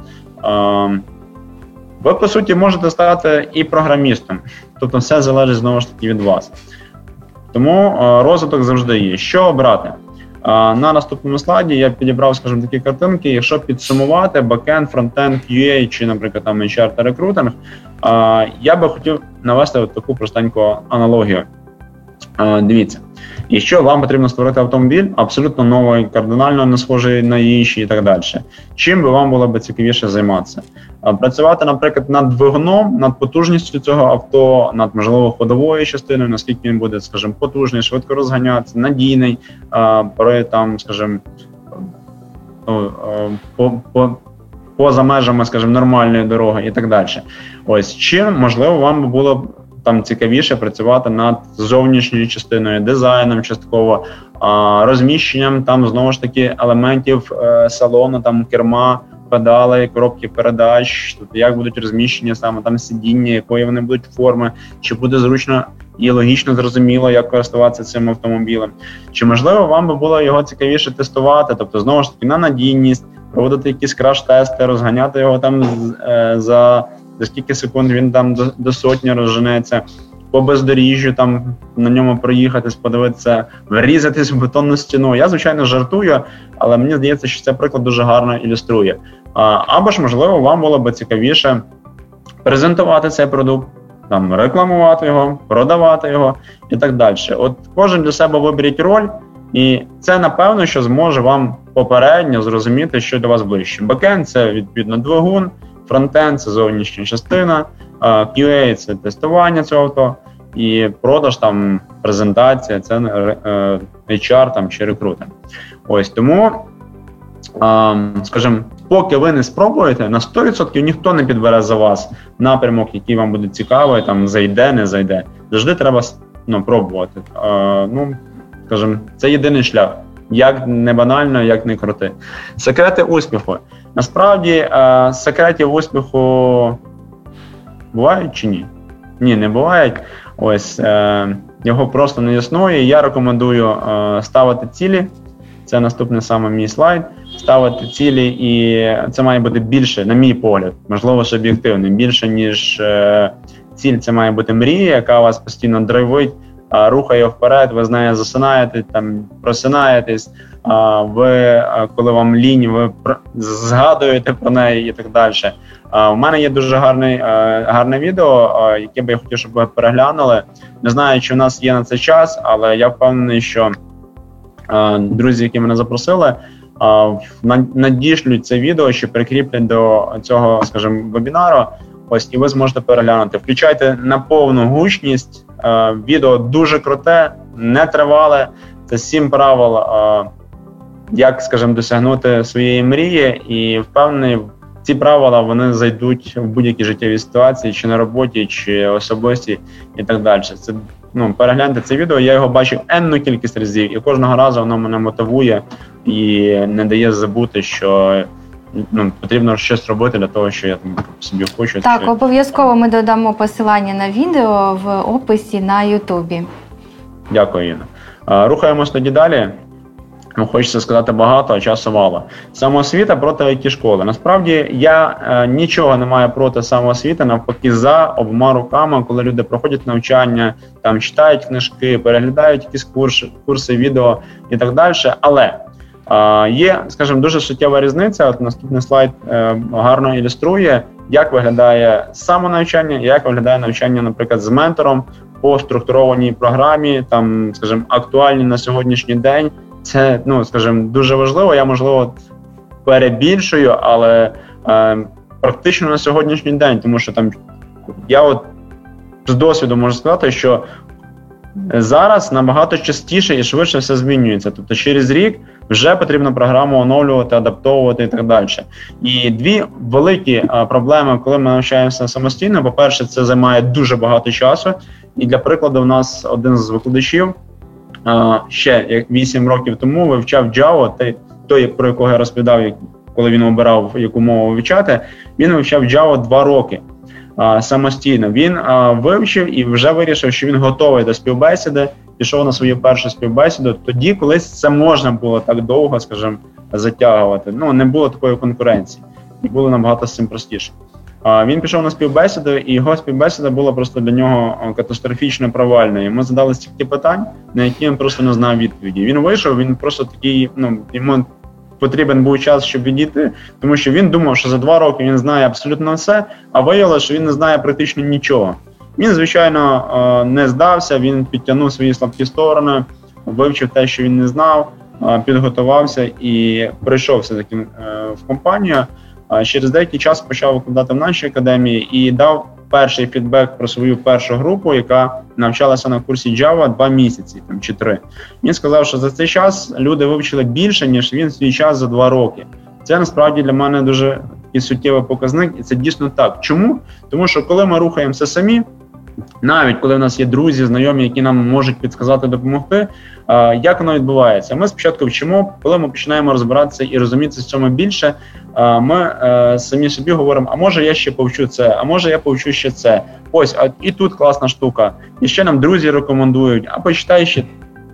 Ви, по суті, можете стати і програмістом, тобто все залежить знову ж таки від вас. Тому розвиток завжди є. Що обрати? На наступному слайді я підібрав, скажімо, такі картинки. Якщо підсумувати бекенд, фронтенд, QA чи, наприклад, там HR та рекрутинг, я би хотів навести от таку простеньку аналогію. Дивіться, Якщо вам потрібно створити автомобіль, абсолютно новий, кардинально не схожий на інші і так далі. Чим би вам було б цікавіше займатися? Працювати, наприклад, над двигуном, над потужністю цього авто, над можливо ходовою частиною, наскільки він буде, скажімо, потужний, швидко розганятися, надійний, при там, скажімо, по, поза межами, скажімо, нормальної дороги і так далі. Ось чим можливо вам було б там цікавіше працювати над зовнішньою частиною, дизайном, частково розміщенням там знову ж таки елементів е, салону, там керма, педали, коробки передач, тобто як будуть розміщені саме там сидіння, якої вони будуть форми, чи буде зручно і логічно зрозуміло, як користуватися цим автомобілем. Чи можливо вам би було його цікавіше тестувати? Тобто, знову ж таки, на надійність, проводити якісь краш-тести, розганяти його там е, за за скільки секунд він там до, до сотні розженеться, по бездоріжжю там на ньому проїхатись, подивитися, врізатись в бетонну стіну. Я, звичайно, жартую, але мені здається, що це приклад дуже гарно ілюструє. Або ж, можливо, вам було б цікавіше презентувати цей продукт. Там рекламувати його, продавати його і так далі. От кожен для себе виберіть роль, і це напевно, що зможе вам попередньо зрозуміти, що для вас ближче. Бекенд – це відповідно двигун, фронтенд це зовнішня частина, QA це тестування цього авто, і продаж там презентація, це е, HR там чи рекрутинг. Ось тому, скажімо, поки ви не спробуєте, на 100% ніхто не підбере за вас напрямок, який вам буде цікавий, там зайде, не зайде. Завжди треба ну, пробувати. Ну, скажімо, це єдиний шлях. Як не банально, як не крути. Секрети успіху. Насправді, е, секретів успіху бувають чи ні? Ні, не бувають. Ось е, його просто не існує. Я рекомендую е, ставити цілі. Це наступний саме мій слайд. Ставити цілі, і це має бути більше, на мій погляд, можливо, ж об'єктивним, більше, ніж ціль, це має бути мрія, яка вас постійно драйвить, рухає вперед, ви з нею засинаєте, там просинаєтесь ви коли вам лінь, ви згадуєте про неї і так далі. У мене є дуже гарний гарне відео, яке би я хотів, щоб ви переглянули. Не знаю, чи в нас є на це час, але я впевнений, що друзі, які мене запросили, надішлють це відео, що прикріплять до цього, скажімо, вебінару. Ось і ви зможете переглянути. Включайте на повну гучність. Відео дуже круте, не тривале. Це сім правил як, скажімо, досягнути своєї мрії, і впевнений, ці правила вони зайдуть в будь-які життєві ситуації, чи на роботі, чи особисті, і так далі. Це ну перегляньте це відео. Я його бачив енну кількість разів, і кожного разу воно мене мотивує і не дає забути, що. Ну, потрібно щось робити для того, що я там собі хочу. Так, чи... обов'язково ми додамо посилання на відео в описі на Ютубі. Дякую, Інна. Рухаємось тоді далі. Ну, хочеться сказати багато, а часу мало. Самоосвіта проти it школи. Насправді я е, нічого не маю проти самоосвіти, навпаки, за обома руками, коли люди проходять навчання, там читають книжки, переглядають якісь курси, курси відео і так далі. Але є, скажімо, дуже суттєва різниця. От наступний слайд е, гарно ілюструє, як виглядає самонавчання, як виглядає навчання, наприклад, з ментором по структурованій програмі, там, скажімо, актуальні на сьогоднішній день. Це, ну скажімо, дуже важливо. Я можливо перебільшую, але е, практично на сьогоднішній день, тому що там я от з досвіду можу сказати, що зараз набагато частіше і швидше все змінюється. Тобто, через рік вже потрібно програму оновлювати, адаптовувати і так далі. І дві великі е, проблеми, коли ми навчаємося самостійно. По перше, це займає дуже багато часу. І для прикладу, у нас один з викладачів ще як 8 років тому вивчав Java, той, про якого я розповідав, коли він обирав яку мову вивчати, він вивчав Java 2 роки самостійно. Він вивчив і вже вирішив, що він готовий до співбесіди. Пішов на свою першу співбесіду. Тоді колись це можна було так довго, скажімо, затягувати. Ну не було такої конкуренції, і було набагато з цим простіше. Він пішов на співбесіду, і його співбесіда була просто для нього катастрофічно провальною. Йому задали стільки питань, на які він просто не знав відповіді. Він вийшов, він просто такий, ну йому потрібен був час, щоб відійти, тому що він думав, що за два роки він знає абсолютно все, а виявилося, що він не знає практично нічого. Він, звичайно, не здався, він підтягнув свої слабкі сторони, вивчив те, що він не знав, підготувався і прийшов все таки е, в компанію. Через деякий час почав викладати в нашій академії і дав перший фідбек про свою першу групу, яка навчалася на курсі Java два місяці там чи три. Він сказав, що за цей час люди вивчили більше ніж він свій час за два роки. Це насправді для мене дуже і суттєвий показник, і це дійсно так. Чому? Тому що коли ми рухаємося самі, навіть коли в нас є друзі, знайомі, які нам можуть підказати, допомогти. Як воно відбувається? Ми спочатку вчимо, коли ми починаємо розбиратися і розумітися в цьому більше. Ми е, самі собі говоримо: а може я ще повчу це, а може я повчу ще це. Ось, а і тут класна штука. І ще нам друзі рекомендують, а почитай ще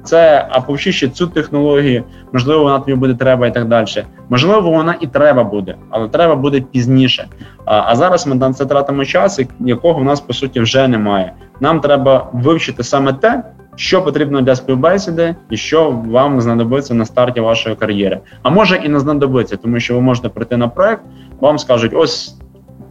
це, а повчи цю технологію, можливо, вона тобі буде треба і так далі. Можливо, вона і треба буде, але треба буде пізніше. А а зараз ми на це тратимо час, якого в нас по суті вже немає. Нам треба вивчити саме те, що потрібно для співбесіди, і що вам знадобиться на старті вашої кар'єри. А може і не знадобиться, тому що ви можете прийти на проект, вам скажуть, ось.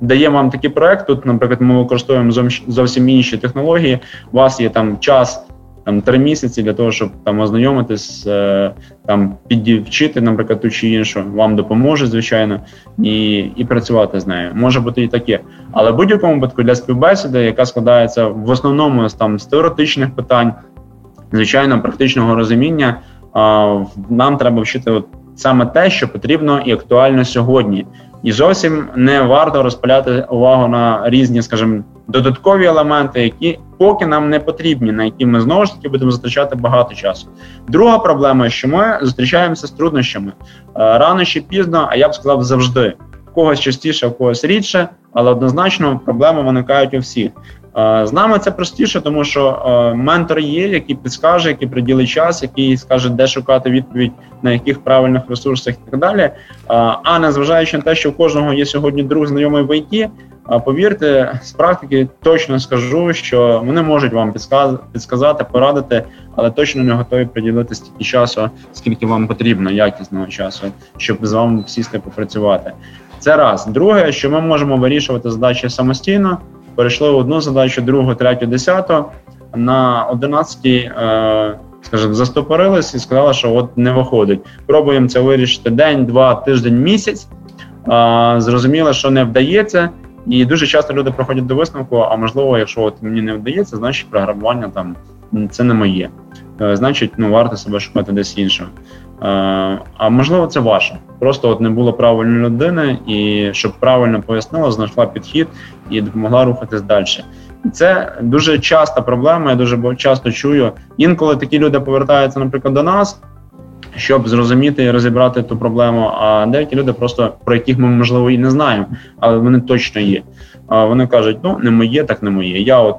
Даємо вам такий проект. Тут, наприклад, ми використовуємо зовсім інші технології. У вас є там час там три місяці для того, щоб там ознайомитись, е, там підівчити, наприклад, ту чи іншу, вам допоможе, звичайно, і і працювати з нею. Може бути і таке. Але в будь-якому випадку для співбесіди, яка складається в основному з там з теоретичних питань, звичайно, практичного розуміння, нам треба вчити от саме те, що потрібно і актуально сьогодні. І зовсім не варто розпиляти увагу на різні, скажімо, додаткові елементи, які поки нам не потрібні, на які ми знову ж таки будемо затрачати багато часу. Друга проблема, що ми зустрічаємося з труднощами е, рано чи пізно, а я б сказав завжди. Когось частіше, в когось рідше, але однозначно проблеми виникають у всіх. З нами це простіше, тому що ментор є, який підскаже, який приділить час, який скаже, де шукати відповідь на яких правильних ресурсах і так далі. А незважаючи на те, що в кожного є сьогодні друг знайомий в ІТ, повірте, з практики точно скажу, що вони можуть вам підсказати, порадити, але точно не готові приділити стільки часу, скільки вам потрібно, якісного часу, щоб з вами сісти попрацювати. Це раз. Друге, що ми можемо вирішувати задачі самостійно перейшли одну задачу, другу, третю, десяту. На одинадцятій, е, скажімо, застопорились і сказали, що от не виходить. Пробуємо це вирішити день, два, тиждень, місяць. Зрозуміло, що не вдається, і дуже часто люди приходять до висновку. А можливо, якщо от мені не вдається, значить програмування там це не моє. Е, значить, ну варто себе шукати десь іншого. А можливо, це ваше. Просто от не було правильної людини, і щоб правильно пояснила, знайшла підхід і допомогла рухатись далі. Це дуже часта проблема. Я дуже часто чую. Інколи такі люди повертаються, наприклад, до нас, щоб зрозуміти і розібрати ту проблему. А деякі люди, просто про яких ми можливо і не знаємо, але вони точно є. Вони кажуть: ну не моє, так не моє. Я от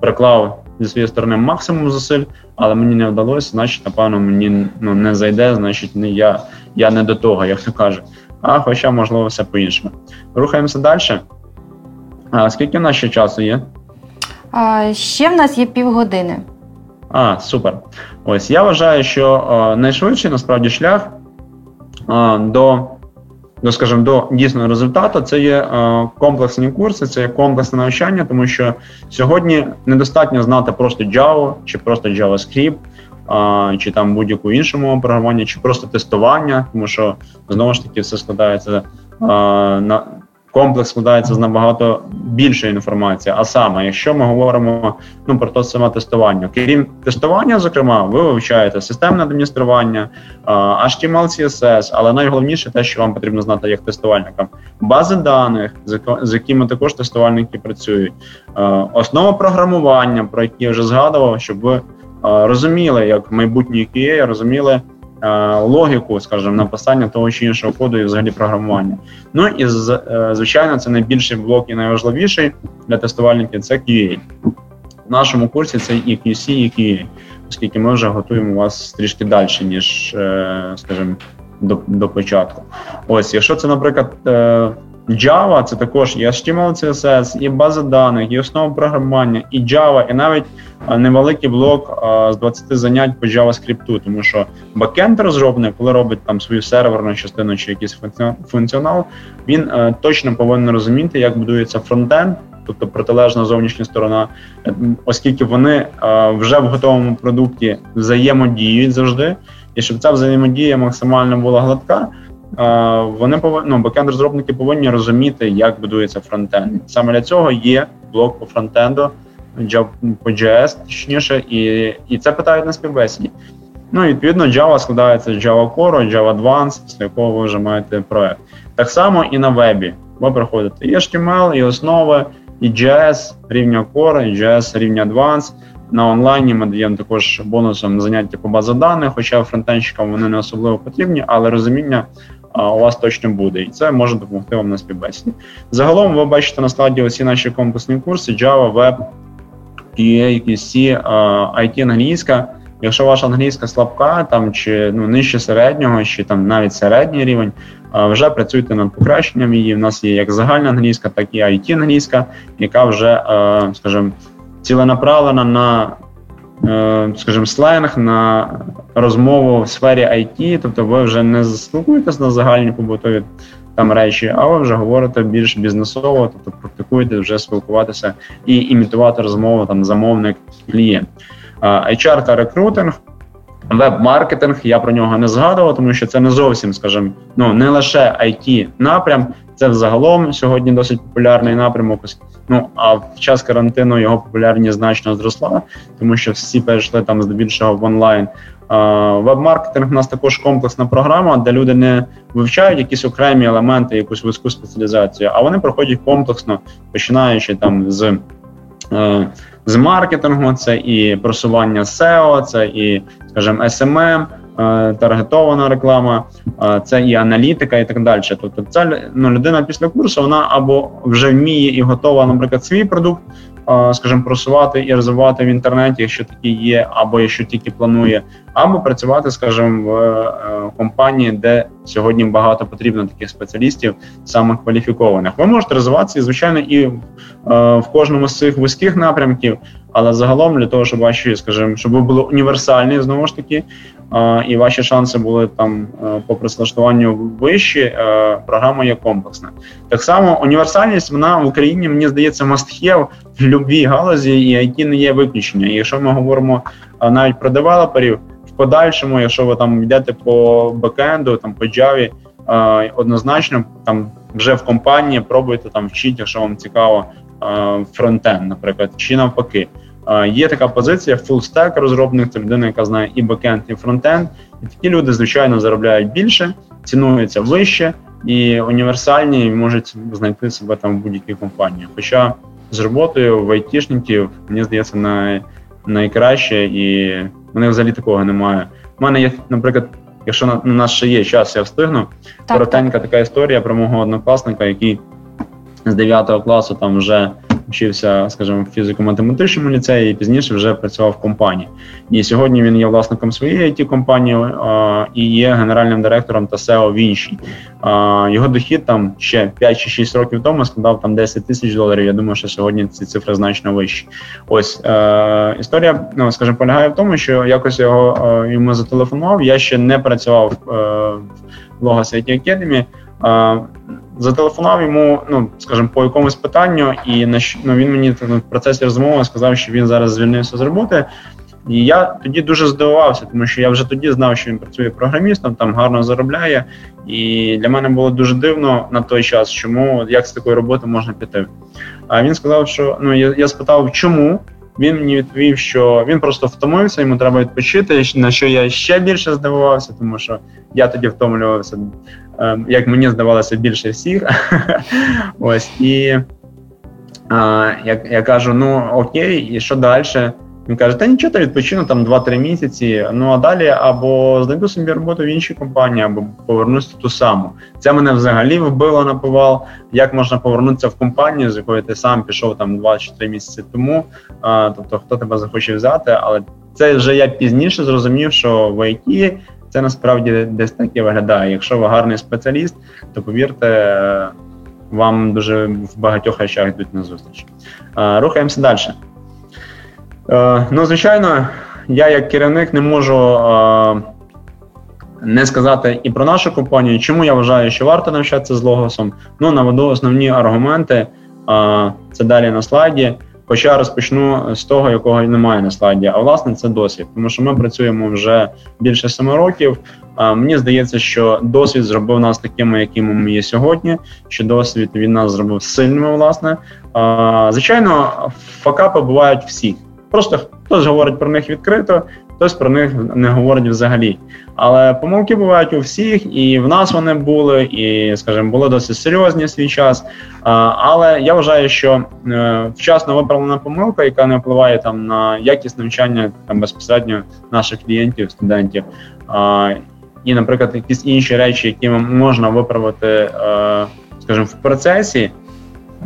приклав зі своєї сторони максимум зусиль, але мені не вдалося, значить, напевно, мені ну не зайде, значить, не я я не до того, як то каже. А хоча, можливо, все по-іншому. Рухаємося далі. А скільки в нас ще часу є? А, Ще в нас є півгодини. А, супер. Ось я вважаю, що а, найшвидший насправді шлях а, до до, скажімо, до дійсного результату це є е, комплексні курси, це є комплексне навчання, тому що сьогодні недостатньо знати просто Java чи просто JavaScript, е, чи там будь-яку іншу мову програмування, чи просто тестування, тому що знову ж таки все складається е, на комплекс складається з набагато більшої інформації. А саме, якщо ми говоримо ну, про те саме тестування, крім тестування, зокрема, ви вивчаєте системне адміністрування, HTML, CSS, але найголовніше те, що вам потрібно знати як тестувальникам, бази даних, з якими також тестувальники працюють, основа програмування, про які я вже згадував, щоб ви розуміли, як майбутній QA, розуміли. Е, логіку, скажімо, написання того чи іншого коду і взагалі програмування. Ну і е, звичайно, це найбільший блок і найважливіший для тестувальників це QA. В нашому курсі це і QC, і QA, оскільки ми вже готуємо вас трішки далі, ніж, е, скажімо, до до початку. Ось, якщо це, наприклад, Java, це також і HTML, CSS, і база даних, і основа програмування, і Java, і навіть невеликий блок з 20 занять по JavaScript, тому що бакенд розробник, коли робить там свою серверну частину чи якийсь функціонал, він е, точно повинен розуміти, як будується фронтенд, тобто протилежна зовнішня сторона, е, оскільки вони е, вже в готовому продукті взаємодіють завжди, і щоб ця взаємодія максимально була гладка. Вони повинні ну, бекенд розробники повинні розуміти, як будується фронтенд. Саме для цього є блок по фронтенду, по JS, точніше, і і це питають на співбесіді. Ну, відповідно, Java складається з Java Core, Java Advanced, після якого ви вже маєте проект. Так само і на вебі. Ви проходите і HTML, і основи, і JS рівня Core, і JS рівня Advanced. На онлайні ми даємо також бонусом заняття по базі даних, хоча фронтенщикам вони не особливо потрібні, але розуміння у вас точно буде, і це може допомогти вам на співбесіді. Загалом, ви бачите на складі усі наші комплексні курси: Java, Web, QA, QC, IT англійська. Якщо ваша англійська слабка, там чи ну нижче середнього, чи там навіть середній рівень, вже працюйте над покращенням її. У нас є як загальна англійська, так і it англійська, яка вже, скажімо, ціленаправлена на скажімо, сленг на розмову в сфері IT, тобто ви вже не спілкуєтесь на загальні побутові там речі, а ви вже говорите більш бізнесово, тобто практикуєте вже спілкуватися і імітувати розмову там замовник клієнт. HR та рекрутинг. Веб-маркетинг, я про нього не згадував, тому що це не зовсім, скажімо, ну не лише it напрям, це взагалом сьогодні досить популярний напрямок. Ну а в час карантину його популярність значно зросла, тому що всі перейшли там здебільшого в онлайн. Веб-маркетинг у нас також комплексна програма, де люди не вивчають якісь окремі елементи, якусь вузьку спеціалізацію, а вони проходять комплексно, починаючи там з. Е, з маркетингу, це і просування SEO, це і, скажімо, SMM, таргетована реклама, е, це і аналітика, і так далі. Тобто, ця ну, людина після курсу вона або вже вміє і готова, наприклад, свій продукт, е, скажімо, просувати і розвивати в інтернеті, якщо такі є, або якщо тільки планує, або працювати, скажімо, в компанії, де сьогодні багато потрібно таких спеціалістів, саме кваліфікованих. Ви можете розвиватися, звичайно, і в кожному з цих вузьких напрямків. Але загалом для того, щоб ваші, скажімо, щоб ви були універсальні, знову ж таки, і ваші шанси були там е, по прислаштуванню вищі, е, програма є комплексна. Так само універсальність вона в Україні, мені здається, must-have в будь-якій галузі, і IT не є виключення. І якщо ми говоримо е, навіть про девелоперів, подальшому, якщо ви там йдете по бекенду, там по Java, однозначно там вже в компанії пробуйте там вчити, якщо вам цікаво фронтенд, наприклад, чи навпаки. Є така позиція full-stack розробник, це людина, яка знає і бекенд, і фронтенд. І такі люди, звичайно, заробляють більше, цінуються вище і універсальні, і можуть знайти себе там в будь-якій компанії. Хоча з роботою в айтішників, мені здається, най, найкраще, і них взагалі такого немає. У мене є, наприклад, якщо на, на нас ще є час, я встигну. Так, коротенька так. така історія про мого однокласника, який з 9 класу там вже вчився, скажімо, в фізико-математичному ліцеї і пізніше вже працював в компанії. І сьогодні він є власником своєї it компанії і є генеральним директором та SEO в іншій. Його дохід там ще 5 чи 6 років тому складав там 10 тисяч доларів. Я думаю, що сьогодні ці цифри значно вищі. Ось е, історія, ну скажімо, полягає в тому, що якось його е, йому зателефонував. Я ще не працював е, в Logos IT Academy, Зателефонував йому, ну скажімо, по якомусь питанню, і ну, він мені в процесі розмови сказав, що він зараз звільнився з роботи. І я тоді дуже здивувався, тому що я вже тоді знав, що він працює програмістом, там гарно заробляє. І для мене було дуже дивно на той час, чому як з такої роботи можна піти. А він сказав, що ну я я спитав, чому. Він мені відповів, що він просто втомився, йому треба відпочити. На що я ще більше здивувався, тому що я тоді втомлювався, ем, як мені здавалося, більше всіх. [LAUGHS] Ось і я, я кажу: ну окей, і що далі? Він каже, та нічого, та відпочину там 2-3 місяці. Ну а далі або знайду собі роботу в іншій компанії, або повернусь ту саму. Це мене взагалі вбило на повал. Як можна повернутися в компанію, з якої ти сам пішов там 2 чи 3 місяці тому. А, Тобто, хто тебе захоче взяти, але це вже я пізніше зрозумів, що в IT це насправді десь так і виглядає. Якщо ви гарний спеціаліст, то повірте, вам дуже в багатьох речах йдуть на зустріч. Рухаємося далі. Е, ну, звичайно, я як керівник не можу е, не сказати і про нашу компанію, чому я вважаю, що варто навчатися з логосом. Ну, наведу основні аргументи. Е, це далі на слайді. Хоча розпочну з того, якого немає на слайді. А власне це досвід, тому що ми працюємо вже більше семи років. Мені здається, що досвід зробив нас такими, якими ми є сьогодні. Що досвід він нас зробив сильними, власне. Звичайно, факапи бувають всіх. Просто хтось говорить про них відкрито, хтось про них не говорить взагалі. Але помилки бувають у всіх, і в нас вони були, і, скажімо, були досить серйозні свій час. Але я вважаю, що е, вчасно виправлена помилка, яка не впливає там на якість навчання там безпосередньо наших клієнтів, студентів. І, наприклад, якісь інші речі, які можна виправити, е, скажімо, в процесі.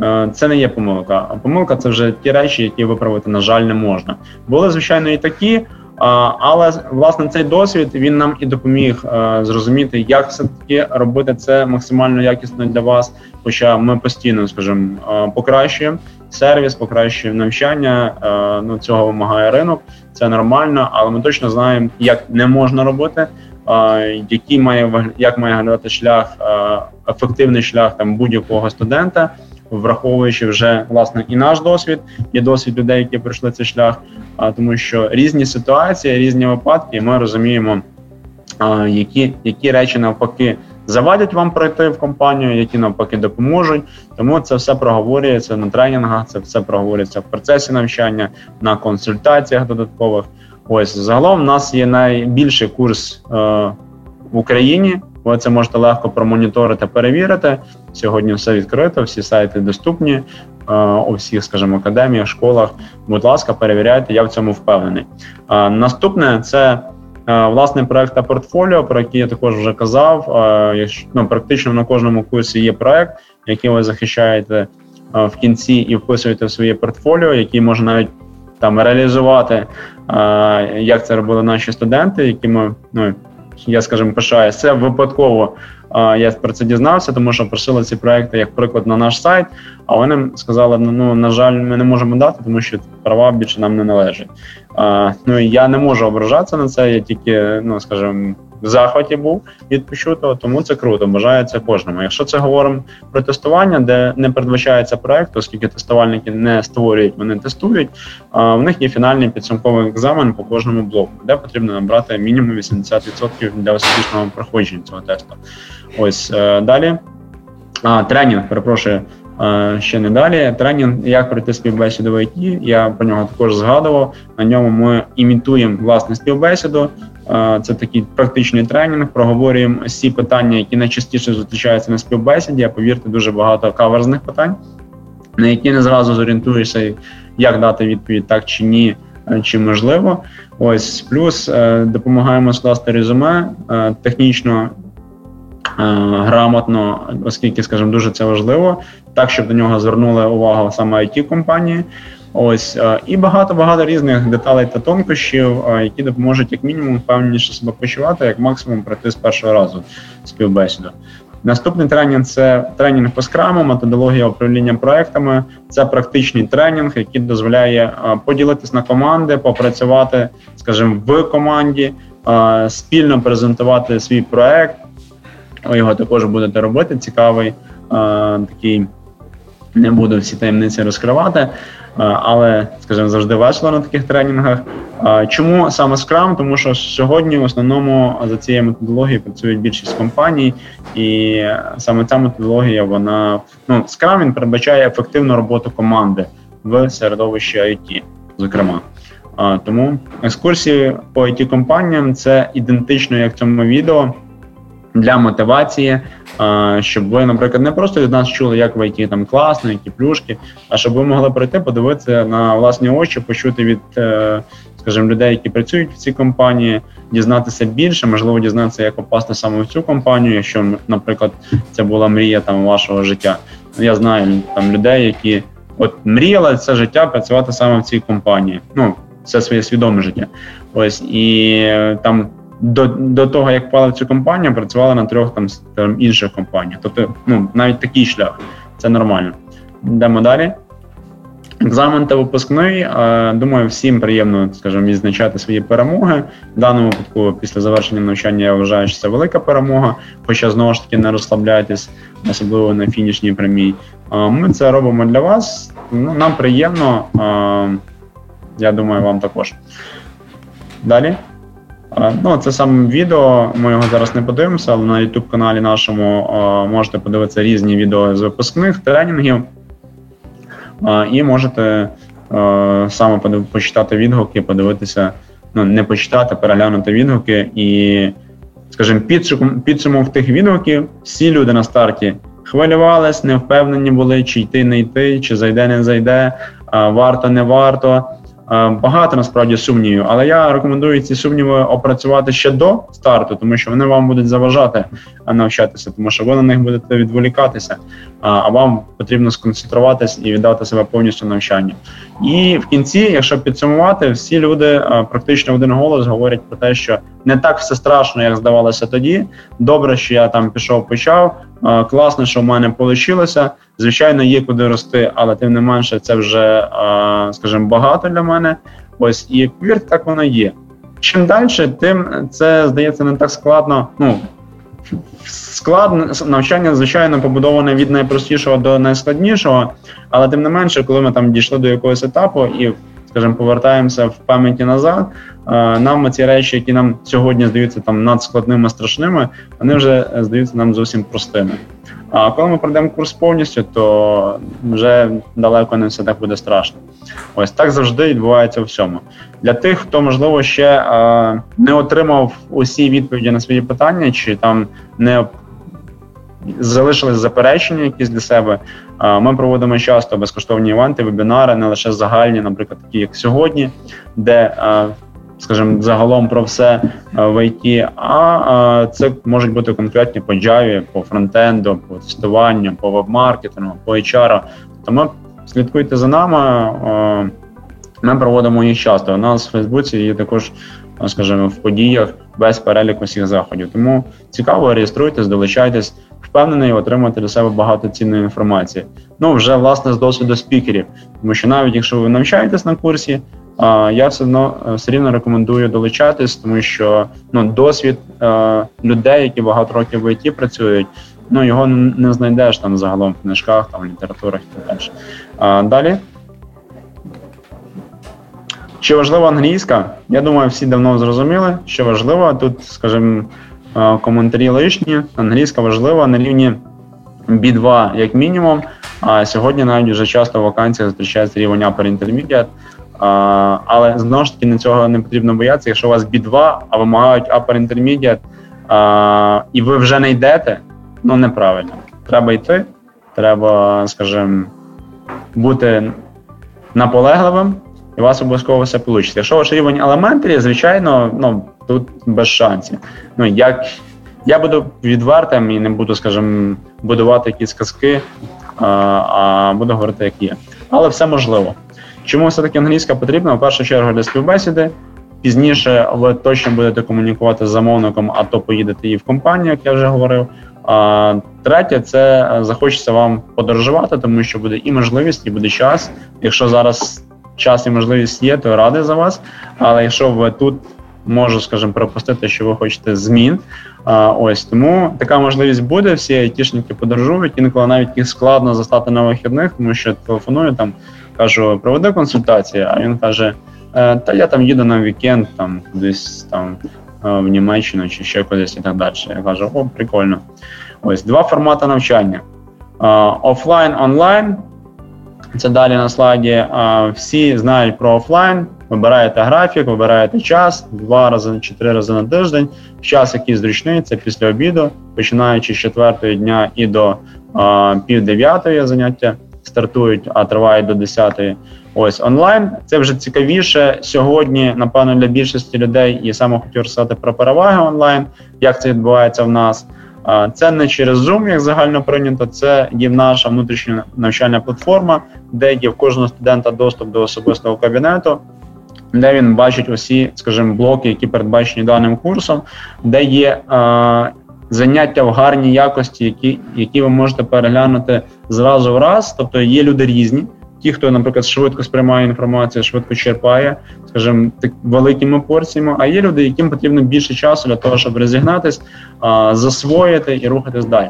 Е, це не є помилка. Помилка це вже ті речі, які виправити, на жаль, не можна. Були звичайно і такі, але власне цей досвід він нам і допоміг е, зрозуміти, як все таки робити це максимально якісно для вас. Хоча ми постійно, скажімо, е, покращуємо сервіс, покращуємо навчання. Ну цього вимагає ринок. Це нормально, але ми точно знаємо, як не можна робити. Який має як має виглядати шлях, ефективний шлях там будь-якого студента, враховуючи вже власне і наш досвід, і досвід людей, які пройшли цей шлях. А тому, що різні ситуації, різні випадки, ми розуміємо, а, які, які речі навпаки. Завадять вам пройти в компанію, які навпаки допоможуть. Тому це все проговорюється на тренінгах, це все проговорюється в процесі навчання, на консультаціях додаткових. Ось загалом у нас є найбільший курс е, в Україні. Ви це можете легко промоніторити, перевірити. Сьогодні все відкрито, всі сайти доступні е, у всіх, скажімо, академіях, школах. Будь ласка, перевіряйте, я в цьому впевнений. Е, наступне це е, власний проект та портфоліо, про який я також вже казав. Ну, Практично на кожному курсі є проект, який ви захищаєте в кінці і вписуєте в своє портфоліо, який може навіть там реалізувати, як це робили наші студенти, які ми ну я скажімо, пишаюся. Це випадково я про це дізнався, тому що просили ці проекти як приклад на наш сайт. А вони сказали: ну, ну на жаль, ми не можемо дати, тому що права більше нам не належать. Ну я не можу ображатися на це. Я тільки, ну скажімо, в захваті був від почутого, тому це круто. Це кожному. Якщо це говоримо про тестування, де не передбачається проект, оскільки тестувальники не створюють, вони тестують. А В них є фінальний підсумковий екзамен по кожному блоку, де потрібно набрати мінімум 80% для успішного проходження цього тесту. Ось е, далі. А, Тренінг, перепрошую, ще не далі. Тренінг, як пройти співбесіду в ІТ, я про нього також згадував. На ньому ми імітуємо власне співбесіду. Це такий практичний тренінг. Проговорюємо всі питання, які найчастіше зустрічаються на співбесіді. А повірте, дуже багато каверзних питань, на які не зразу зорієнтуєшся, як дати відповідь так чи ні, чи можливо. Ось плюс допомагаємо скласти резюме технічно Е, грамотно, оскільки, скажімо, дуже це важливо, так щоб до нього звернули увагу саме it компанії. Ось е, і багато багато різних деталей та тонкощів, е, які допоможуть як мінімум впевненіше себе почувати, як максимум пройти з першого разу співбесіду. Наступний тренінг це тренінг по скраму, методологія управління проектами. Це практичний тренінг, який дозволяє поділитись на команди, попрацювати, скажімо, в команді, спільно презентувати свій проект, ви його також будете робити. Цікавий такий. Не буду всі таємниці розкривати, але, скажімо, завжди весело на таких тренінгах. Чому саме Scrum? Тому що сьогодні в основному за цією методологією працюють більшість компаній, і саме ця методологія, вона ну Scrum він передбачає ефективну роботу команди в середовищі IT, зокрема. Тому екскурсії по it компаніям це ідентично як цьому відео для мотивації, щоб ви, наприклад, не просто від нас чули, як в ІТ там класно, які плюшки, а щоб ви могли прийти, подивитися на власні очі, почути від, е, скажімо, людей, які працюють в цій компанії, дізнатися більше, можливо, дізнатися, як попасти саме в цю компанію, якщо, наприклад, це була мрія там вашого життя. Я знаю там людей, які от мріяли це життя працювати саме в цій компанії. Ну, це своє свідоме життя. Ось і е, там до до того, як впала в цю компанію, працювала на трьох там, там інших компаніях. Тобто, ну навіть такий шлях, це нормально. Йдемо далі. Екзамен та випускний. Думаю, всім приємно, скажімо, відзначати свої перемоги. В даному випадку, після завершення навчання, я вважаю, що це велика перемога, хоча знову ж таки не розслабляйтесь, особливо на фінішній прямій. Ми це робимо для вас. Ну, Нам приємно, я думаю, вам також. Далі. Ну, це саме відео. Ми його зараз не подивимося, але на youtube каналі нашому можете подивитися різні відео з випускних тренінгів. І можете саме почитати відгуки, подивитися, ну не почитати, переглянути відгуки. І, скажімо, підсумок тих відгуків, всі люди на старті хвилювались, не впевнені були, чи йти, не йти, чи зайде, не зайде, варто, не варто. Е, багато насправді сумнівів, але я рекомендую ці сумніви опрацювати ще до старту, тому що вони вам будуть заважати е, навчатися, тому що ви на них будете відволікатися, а вам потрібно сконцентруватися і віддати себе повністю навчанню. І в кінці, якщо підсумувати, всі люди е, практично один голос говорять про те, що не так все страшно, як здавалося тоді. Добре, що я там пішов, почав. Класно, що в мене вийшло. Звичайно, є куди рости, але тим не менше, це вже, скажімо, багато для мене. Ось і повірте, так воно є. Чим далі, тим це здається не так складно. Ну складно навчання, звичайно, побудоване від найпростішого до найскладнішого, але тим не менше, коли ми там дійшли до якогось етапу і скажімо, повертаємося в пам'яті назад. Нам ці речі, які нам сьогодні здаються там надскладними, страшними, вони вже здаються нам зовсім простими. А коли ми пройдемо курс повністю, то вже далеко не все так буде страшно. Ось так завжди відбувається у всьому. Для тих, хто можливо ще не отримав усі відповіді на свої питання, чи там не залишились заперечення якісь для себе. Ми проводимо часто безкоштовні івенти, вебінари, не лише загальні, наприклад, такі як сьогодні, де скажімо, загалом про все в ІТ, а це можуть бути конкретні по Java, по фронтенду, по тестуванню, по веб-маркетингу, по HR. Тому слідкуйте за нами. Ми проводимо їх часто. У нас в Фейсбуці є також, скажімо, в подіях без переліку всіх заходів. Тому цікаво, реєструйтесь, долучайтесь впевнений отримати для себе багато цінної інформації. Ну вже власне з досвіду спікерів, тому що навіть якщо ви навчаєтесь на курсі, я все одно е, все рівно рекомендую долучатись, тому що ну досвід е, людей, які багато років в ІТ працюють, ну його не знайдеш там загалом в книжках, там в літературах і так далі. А, Далі. Чи важлива англійська? Я думаю, всі давно зрозуміли, що важливо. Тут, скажімо, коментарі лишні, англійська важлива на рівні B2 як мінімум. А сьогодні навіть вже часто в вакансіях зустрічається рівень Upper Intermediate, але знову ж таки на цього не потрібно боятися. Якщо у вас B2, а вимагають Upper Intermediate, а, і ви вже не йдете, ну неправильно. Треба йти, треба, скажімо, бути наполегливим, і у вас обов'язково все вийде. Якщо ваш рівень елементарі, звичайно, ну тут без шансів. Ну як я буду відвертим і не буду, скажімо, будувати якісь казки, а, а буду говорити, як є. Але все можливо. Чому все-таки англійська потрібна? В першу чергу для співбесіди. Пізніше ви точно будете комунікувати з замовником, а то поїдете і в компанію, як я вже говорив. А третє, це захочеться вам подорожувати, тому що буде і можливість, і буде час. Якщо зараз час і можливість є, то радий за вас. Але якщо ви тут можу, скажімо, пропустити, що ви хочете змін. А, Ось тому така можливість буде. Всі айтішники подорожують, інколи навіть їх складно застати на вихідних, тому що телефоную там, кажу, проведи консультацію, а він каже: «Е, Та я там їду на вікенд, там кудись там е, в Німеччину чи ще кудись і так далі. Я кажу, о, прикольно. Ось два формати навчання: офлайн, онлайн. Це далі на слайді. Всі знають про офлайн. Вибираєте графік, вибираєте час два рази чи три рази на тиждень. Час, який зручний, це після обіду, починаючи з четвертої дня і до а, пів дев'ятої заняття стартують, а тривають до десятої. Ось онлайн. Це вже цікавіше сьогодні. Напевно, для більшості людей і саме хотів розказати про переваги онлайн, як це відбувається в нас. Це не через Zoom, як загально прийнято. Це є наша внутрішня навчальна платформа, де є в кожного студента доступ до особистого кабінету де він бачить усі, скажімо, блоки, які передбачені даним курсом, де є заняття в гарній якості, які які ви можете переглянути зразу в раз. Тобто є люди різні. Ті, хто, наприклад, швидко сприймає інформацію, швидко черпає, скажімо, так великими порціями. А є люди, яким потрібно більше часу для того, щоб розігнатись, засвоїти і рухатись далі.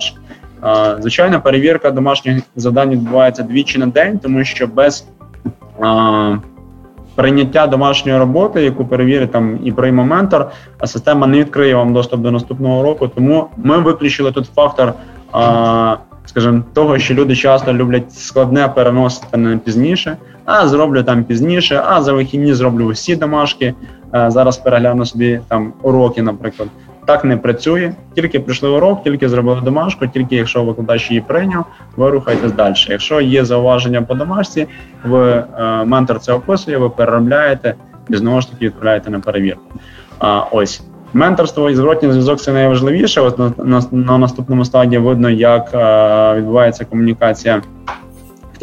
Звичайно, перевірка домашніх завдань відбувається двічі на день, тому що без прийняття домашньої роботи, яку перевірить там і прийме ментор, а система не відкриє вам доступ до наступного року. Тому ми виключили тут фактор, а, скажімо, того, що люди часто люблять складне переносити на пізніше, а зроблю там пізніше, а за вихідні зроблю усі домашки. А, зараз перегляну собі там уроки, наприклад. Так не працює. Тільки прийшли урок, тільки зробили домашку, тільки якщо викладач її прийняв, ви рухаєтесь далі. Якщо є зауваження по домашці, ви е, ментор це описує, ви переробляєте і знову ж таки відправляєте на перевірку. А ось менторство і зворотній зв'язок це найважливіше. От на, на, на наступному стадії видно, як е, відбувається комунікація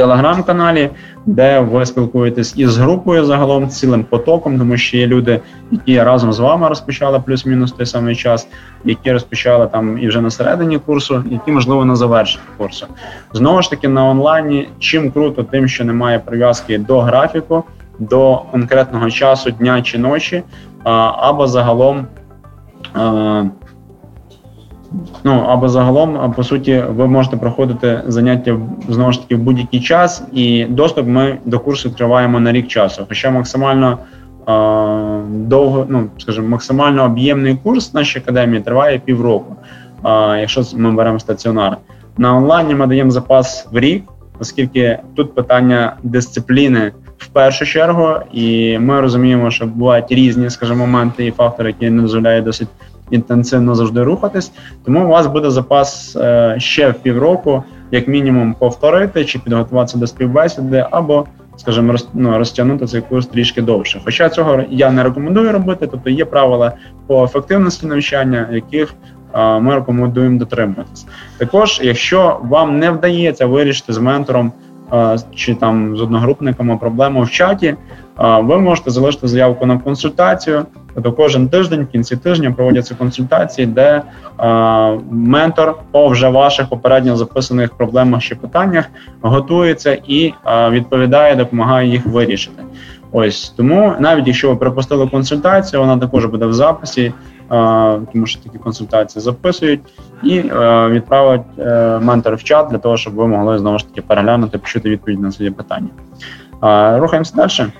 телеграм-каналі де ви спілкуєтесь із групою загалом цілим потоком, тому що є люди, які разом з вами розпочали плюс-мінус той самий час, які розпочали там і вже на середині курсу, які можливо на завершенні курсу. Знову ж таки на онлайні чим круто, тим, що немає прив'язки до графіку, до конкретного часу дня чи ночі, або загалом. Ну або загалом, по суті, ви можете проходити заняття знову ж таки в будь-який час, і доступ ми до курсу триваємо на рік часу. Хоча максимально е, довго, ну скажімо, максимально об'ємний курс в нашій академії триває півроку. Е, якщо ми беремо стаціонар на онлайні, ми даємо запас в рік, оскільки тут питання дисципліни першу чергу, і ми розуміємо, що бувають різні, скажімо, моменти і фактори, які не дозволяють досить інтенсивно завжди рухатись. Тому у вас буде запас е, ще в півроку, як мінімум, повторити чи підготуватися до співбесіди, або, скажімо, роз, ну, розтягнути цей курс трішки довше. Хоча цього я не рекомендую робити, тобто є правила по ефективності навчання, яких е, ми рекомендуємо дотримуватись. Також, якщо вам не вдається вирішити з ментором чи там з одногрупниками проблему в чаті, ви можете залишити заявку на консультацію. Тобто кожен тиждень, в кінці тижня проводяться консультації, де е, ментор по вже ваших попередньо записаних проблемах чи питаннях готується і е, відповідає, допомагає їх вирішити. Ось тому, навіть якщо ви пропустили консультацію, вона також буде в записі, е, тому що такі консультації записують і е, відправить е, ментор в чат для того, щоб ви могли знову ж таки переглянути, почути відповідь на свої питання. Рухаємося далі.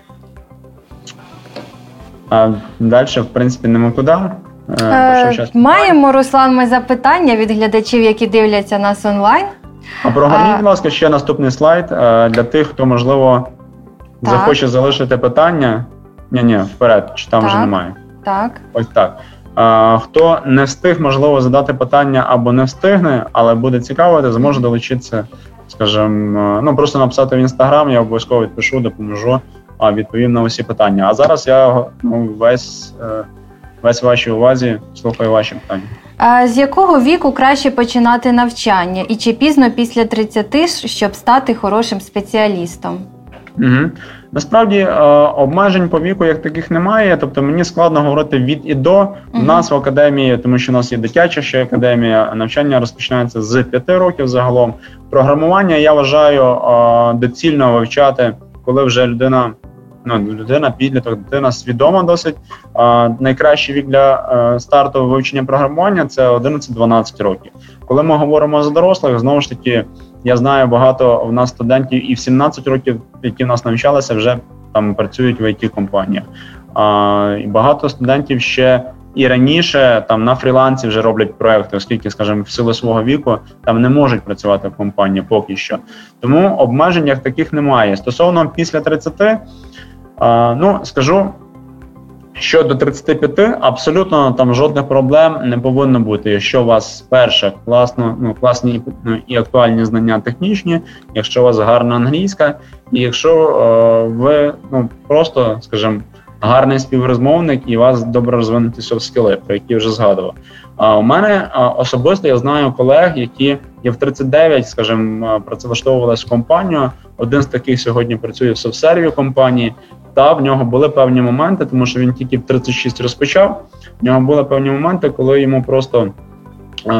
А далі, в принципі, нема куди. Е, е Маємо, Руслан, ми запитання від глядачів, які дивляться нас онлайн. А прогорніть, будь ласка, ще наступний слайд для тих, хто можливо так. захоче залишити питання. Ні, ні, вперед, чи там так. вже немає. Так. Ось так. Хто не встиг, можливо, задати питання або не встигне, але буде цікаво, зможе долучитися, скажімо, ну просто написати в інстаграм, я обов'язково відпишу, допоможу, а відповім на усі питання. А зараз я ну, весь е, весь вашій увазі слухаю ваші питання. А з якого віку краще починати навчання, і чи пізно після 30, щоб стати хорошим спеціалістом? Угу. Насправді е, обмежень по віку як таких немає. Тобто мені складно говорити від і до У нас в академії, тому що у нас є дитяча ще академія. Навчання розпочинається з 5 років загалом. Програмування я вважаю е, доцільно вивчати, коли вже людина. Ну, людина, підліток, дитина свідома досить. А, Найкращий вік для а, е, старту вивчення програмування це 11-12 років. Коли ми говоримо за дорослих, знову ж таки, я знаю багато у нас студентів і в 17 років, які в нас навчалися, вже там працюють в it компаніях А, і Багато студентів ще і раніше там на фрілансі вже роблять проекти, оскільки, скажімо, в силу свого віку там не можуть працювати в компанії поки що. Тому обмежень як таких немає. Стосовно після 30, а, ну скажу. Що до 35, абсолютно там жодних проблем не повинно бути. Якщо у вас перше класно, ну класні ну, і актуальні знання технічні, якщо у вас гарна англійська, і якщо е, ви ну просто, скажімо, гарний співрозмовник і у вас добре розвинуті софт-скіли, про які вже згадував. А у мене особисто я знаю колег, які є в 39, скажімо, працевлаштовувалися в компанію. Один з таких сьогодні працює в софт-серві компанії. Та в нього були певні моменти, тому що він тільки в 36 розпочав. В нього були певні моменти, коли йому просто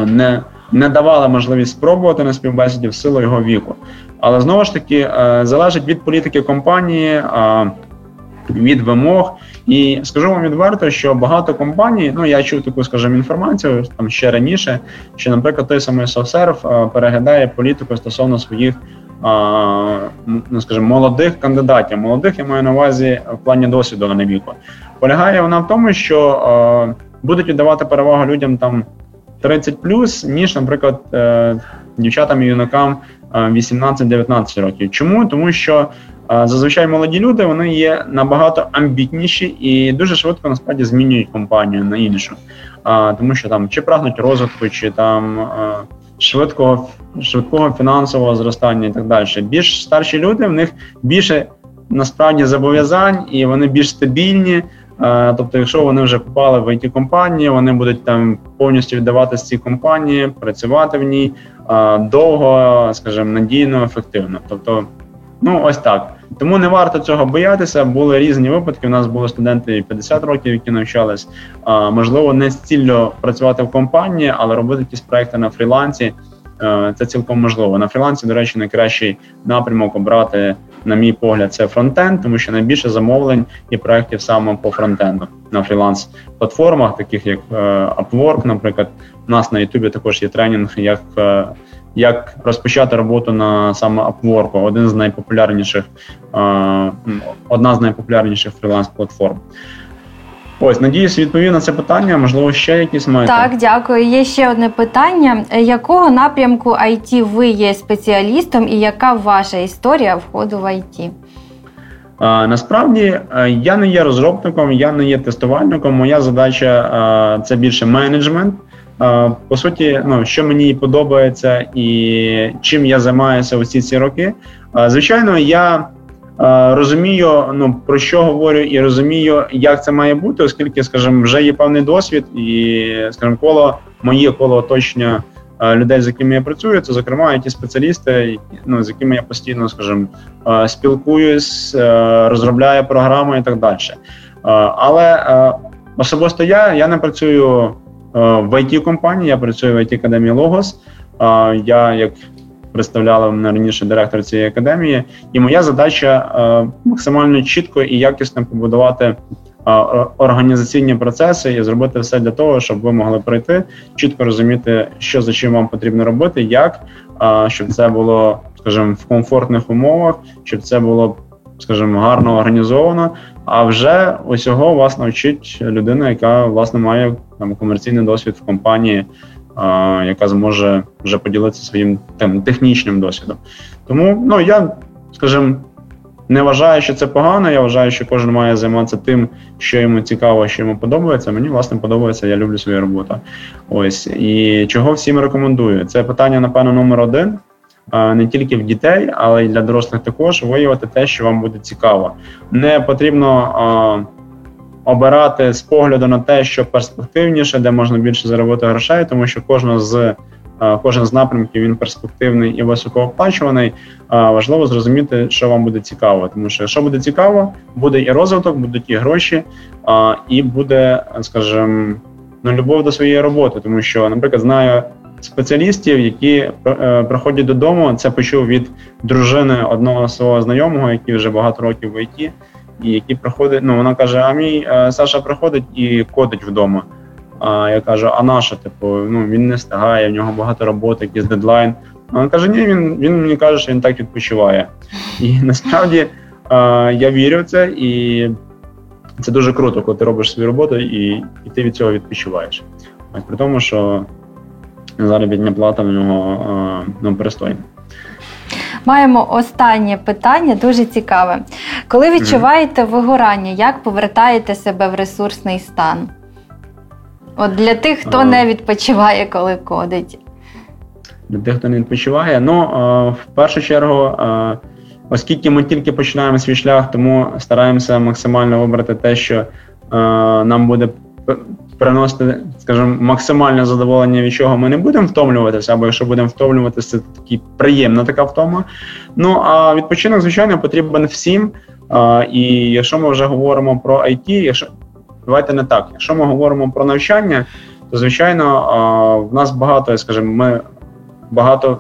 не не давали можливість спробувати на співбесіді в силу його віку. Але знову ж таки е, залежить від політики компанії від вимог. І скажу вам відверто, що багато компаній, ну я чув таку, скажімо, інформацію там ще раніше, що, наприклад, той самий SoftServe переглядає політику стосовно своїх. Ну, скажімо, молодих кандидатів. Молодих я маю на увазі в плані досвіду а не віку. Полягає вона в тому, що будуть віддавати перевагу людям там 30+, ніж, наприклад, е, дівчатам і юнакам 18-19 років. Чому? Тому що Зазвичай молоді люди вони є набагато амбітніші і дуже швидко насправді змінюють компанію на іншу, тому що там чи прагнуть розвитку, чи там швидкого швидкого фінансового зростання і так далі. Більш старші люди в них більше насправді зобов'язань і вони більш стабільні. Тобто, якщо вони вже попали в it компанії, вони будуть там повністю віддаватися цій компанії, працювати в ній довго, скажімо, надійно, ефективно. Тобто, ну ось так. Тому не варто цього боятися. Були різні випадки. У нас були студенти 50 років, які навчались. А, Можливо, не стільно працювати в компанії, але робити якісь проекти на фрілансі. Е, це цілком можливо. На фрілансі, до речі, найкращий напрямок обрати, на мій погляд, це фронтенд, тому що найбільше замовлень і проєктів саме по фронтенду на фріланс-платформах, таких як е, Upwork, наприклад. У нас на Ютубі також є тренінг, як е, як розпочати роботу на саме Upwork, один з найпопулярніших, одна з найпопулярніших фріланс-платформ. Ось, надіюсь, відповів на це питання. Можливо, ще якісь маєте? Так, дякую. Є ще одне питання: якого напрямку IT ви є спеціалістом, і яка ваша історія входу в IT? Насправді е, я не є розробником, я не є тестувальником. Моя задача це більше менеджмент. По суті, ну що мені подобається і чим я займаюся усі ці роки. Звичайно, я розумію, ну про що говорю, і розумію, як це має бути, оскільки, скажімо, вже є певний досвід, і скажімо, коло моє коло оточення людей, з якими я працюю, це зокрема ті спеціалісти, ну з якими я постійно, скажімо, спілкуюсь, розробляю програми і так далі. Але особисто я, я не працюю. Е, в it компанії я працюю в it академії Логос. Е, я як представляла мене раніше директор цієї академії, і моя задача е, максимально чітко і якісно побудувати організаційні процеси і зробити все для того, щоб ви могли прийти, чітко розуміти, що за чим вам потрібно робити, як щоб це було, скажімо, в комфортних умовах, щоб це було, скажімо, гарно організовано. А вже усього вас навчить людина, яка власне має там комерційний досвід в компанії, яка зможе вже поділитися своїм тим технічним досвідом. Тому ну я, скажімо, не вважаю, що це погано. Я вважаю, що кожен має займатися тим, що йому цікаво, що йому подобається. Мені власне подобається, я люблю свою роботу. Ось і чого всім рекомендую. Це питання, напевно, номер один. Не тільки в дітей, але й для дорослих також виявити те, що вам буде цікаво. Не потрібно обирати з погляду на те, що перспективніше, де можна більше заробити грошей, тому що кожна з кожен з напрямків він перспективний і високооплачуваний. Важливо зрозуміти, що вам буде цікаво, тому що що буде цікаво, буде і розвиток, будуть і гроші, і буде, скажімо, ну, любов до своєї роботи, тому що, наприклад, знаю. Спеціалістів, які е, приходять додому, це почув від дружини одного свого знайомого, який вже багато років в ІТ, і який приходить. Ну вона каже: А мій е, Саша приходить і кодить вдома. А я кажу, а наша, типу, ну він не встигає, в нього багато роботи, якийсь дедлайн. А він каже, ні, він він мені каже, що він так відпочиває. І [LAUGHS] насправді а, я вірю в це, і це дуже круто, коли ти робиш свою роботу і і ти від цього відпочиваєш. Ось при тому, що заробітня плата в нього ну, пристойна. Маємо останнє питання, дуже цікаве. Коли відчуваєте вигорання, як повертаєте себе в ресурсний стан? От для тих, хто а, не відпочиває, коли кодить. Для тих, хто не відпочиває. Ну, в першу чергу, оскільки ми тільки починаємо свій шлях, тому стараємося максимально вибрати те, що нам буде приносити, скажімо, максимальне задоволення, від чого ми не будемо втомлюватися, або якщо будемо втомлюватися, це такі приємна така втома. Ну а відпочинок, звичайно, потрібен всім. І якщо ми вже говоримо про IT, якщо Давайте не так. Якщо ми говоримо про навчання, то звичайно в нас багато, скажімо, ми багато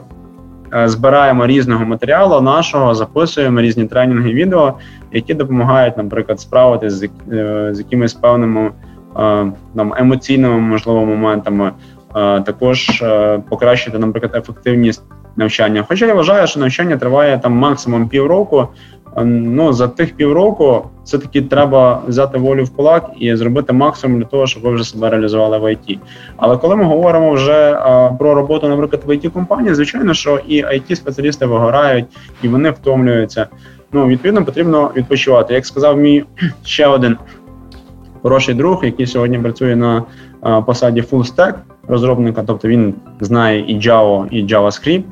е, збираємо різного матеріалу нашого, записуємо різні тренінги, відео, які допомагають, наприклад, справитися з, е, з якимись певними там емоційними можливо моментами. Також покращити, наприклад, ефективність навчання. Хоча я вважаю, що навчання триває там максимум півроку, ну за тих півроку все-таки треба взяти волю в кулак і зробити максимум для того, щоб ви вже себе реалізували в ІТ. Але коли ми говоримо вже а, про роботу, наприклад, в it компанії, звичайно, що і it спеціалісти вигорають, і вони втомлюються. Ну, відповідно, потрібно відпочивати. Як сказав мій [CLEARS THROAT] ще один хороший друг, який сьогодні працює на посаді full stack розробника, тобто він знає і Java, і JavaScript,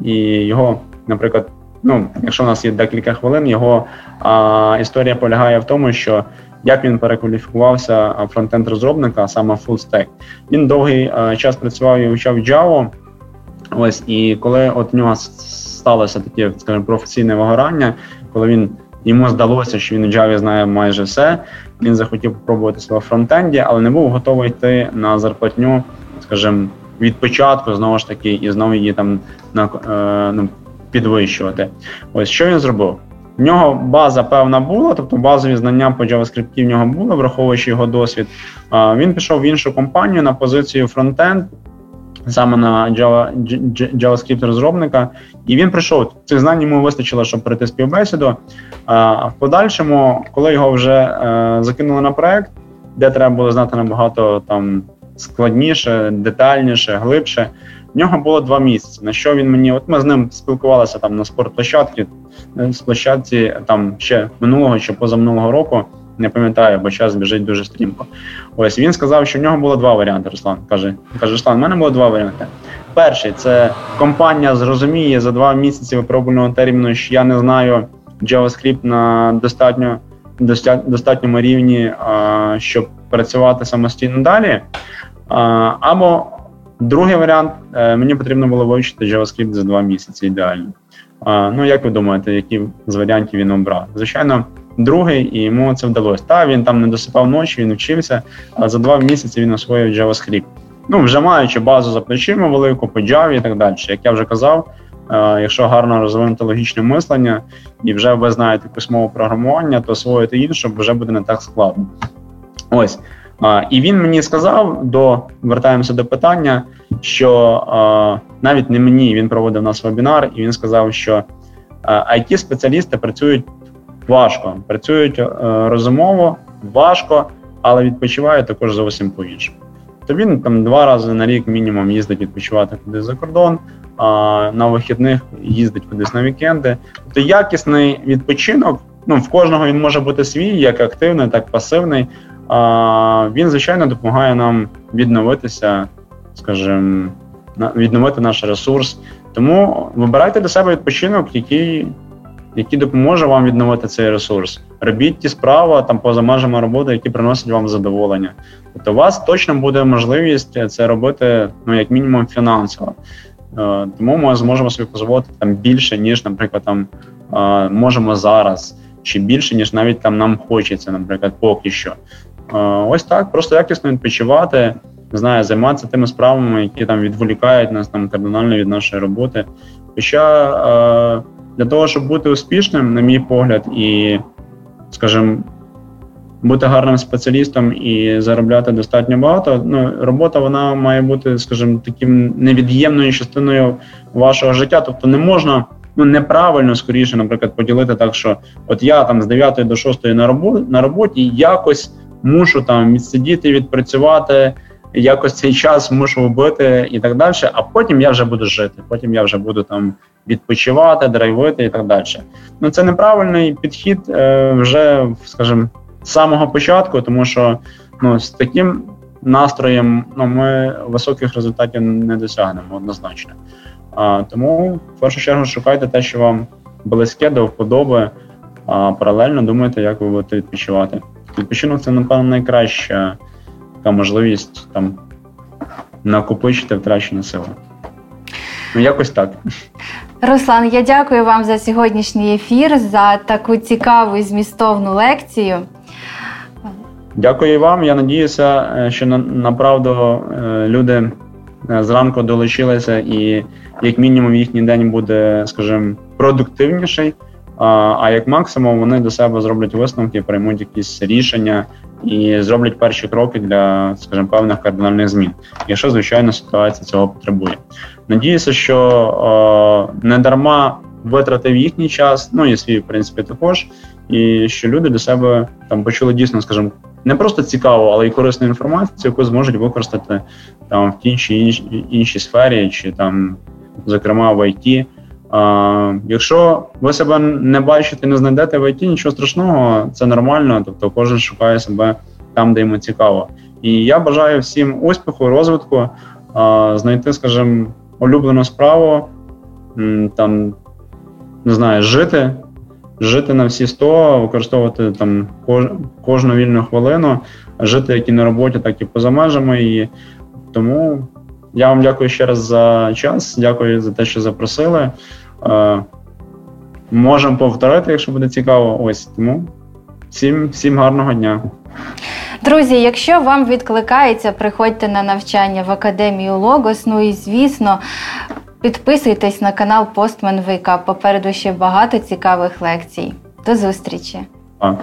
і його, наприклад. Ну, якщо у нас є декілька хвилин, його а, історія полягає в тому, що як він перекваліфікувався фронтенд розробника, саме full stack. Він довгий а, час працював і вивчав Java. Ось і коли от у нього сталося таке, скажімо, професійне вигорання, коли він йому здалося, що він у Java знає майже все. Він захотів пробувати себе в фронтенді, але не був готовий йти на зарплатню, скажімо, від початку знову ж таки, і знову її там на е, ну, підвищувати. Ось що він зробив. В нього база певна була, тобто базові знання по JavaScript в нього були, враховуючи його досвід. Він пішов в іншу компанію на позицію фронтенд, саме на Java, JavaScript розробника, і він прийшов. Цих знань йому вистачило, щоб пройти співбесіду. А в подальшому, коли його вже е, закинули на проект, де треба було знати набагато там складніше, детальніше, глибше. В нього було два місяці. На що він мені? От ми з ним спілкувалися там на спортплощадці, е, з площадці там ще минулого чи позаминулого року. Не пам'ятаю, бо час біжить дуже стрімко. Ось він сказав, що в нього було два варіанти. Руслан каже: каже, Руслан, в мене було два варіанти. Перший це компанія зрозуміє за два місяці випробувального терміну, що я не знаю JavaScript на достатньо достатньому рівні, щоб працювати самостійно далі. Або Другий варіант е, мені потрібно було вивчити JavaScript за два місяці ідеально. Ну, як ви думаєте, які з варіантів він обрав? Звичайно, другий, і йому це вдалося. Та він там не досипав ночі, він вчився, а за два місяці він освоїв JavaScript. Ну, вже маючи базу за плечима велику, по Java і так далі. Як я вже казав, е, якщо гарно розвинути логічне мислення і вже ви знаєте якусь мову програмування, то освоїти іншу вже буде не так складно. Ось. А, І він мені сказав: до вертаємося до питання, що а, навіть не мені він проводив нас вебінар, і він сказав, що it спеціалісти працюють важко, працюють е, розумово, важко, але відпочивають також зовсім по іншому. то він там два рази на рік мінімум їздить відпочивати кудись за кордон, а на вихідних їздить кудись на вікенди. Тобто якісний відпочинок, ну в кожного він може бути свій, як активний, так пасивний. А він, звичайно, допомагає нам відновитися, скажімо, відновити наш ресурс. Тому вибирайте для себе відпочинок, який, який допоможе вам відновити цей ресурс. Робіть ті справи там поза межами роботи, які приносять вам задоволення. Тобто, у вас точно буде можливість це робити, ну як мінімум, фінансово. Е, Тому ми зможемо собі дозволити там більше, ніж, наприклад, там е, можемо зараз, чи більше, ніж навіть там нам хочеться, наприклад, поки що. Е, Ось так, просто якісно відпочивати, не знаю, займатися тими справами, які там відволікають нас там кардинально від нашої роботи. Хоча е, для того, щоб бути успішним, на мій погляд, і, скажімо, бути гарним спеціалістом і заробляти достатньо багато, ну робота вона має бути, скажімо, таким невід'ємною частиною вашого життя. Тобто не можна ну неправильно скоріше, наприклад, поділити так, що от я там з 9 до 6 на роботі на роботі якось мушу там відсидіти, відпрацювати. Якось цей час мушу вбити і так далі, а потім я вже буду жити. Потім я вже буду там відпочивати, драйвити і так далі. Ну це неправильний підхід е, вже, скажімо, з самого початку, тому що ну з таким настроєм ну, ми високих результатів не досягнемо однозначно. А, тому в першу чергу шукайте те, що вам близьке до вподоби, а паралельно думайте, як ви будете відпочивати. Відпочинок це, напевно, найкраща така можливість там накопичити втрачені сили. Ну, якось так. Руслан, я дякую вам за сьогоднішній ефір, за таку цікаву і змістовну лекцію. Дякую і вам. Я надіюся, е, що на, направду е, люди е, зранку долучилися, і як мінімум їхній день буде, скажімо, продуктивніший. А як максимум вони до себе зроблять висновки, приймуть якісь рішення і зроблять перші кроки для, скажімо, певних кардинальних змін, якщо звичайно ситуація цього потребує. Надіюся, що е, не дарма витратив їхній час, ну і свій в принципі також, і що люди для себе там почули дійсно, скажімо, не просто цікаву, але й корисну інформацію, яку зможуть використати там в тій чи іншій, іншій сфері, чи там, зокрема, в ІТ. А, якщо ви себе не бачите, не знайдете в ІТ, нічого страшного, це нормально. Тобто кожен шукає себе там, де йому цікаво. І я бажаю всім успіху, розвитку, а, знайти, скажімо, улюблену справу, там не знаю, жити, жити на всі 100, використовувати там кож, кожну вільну хвилину, жити як і на роботі, так і поза межами її. Тому я вам дякую ще раз за час, дякую за те, що запросили. Е, можемо повторити, якщо буде цікаво. Ось тому всім, всім гарного дня. Друзі, якщо вам відкликається, приходьте на навчання в академію Логос. Ну і звісно, підписуйтесь на канал Постмен ВК. Попереду ще багато цікавих лекцій. До зустрічі! А.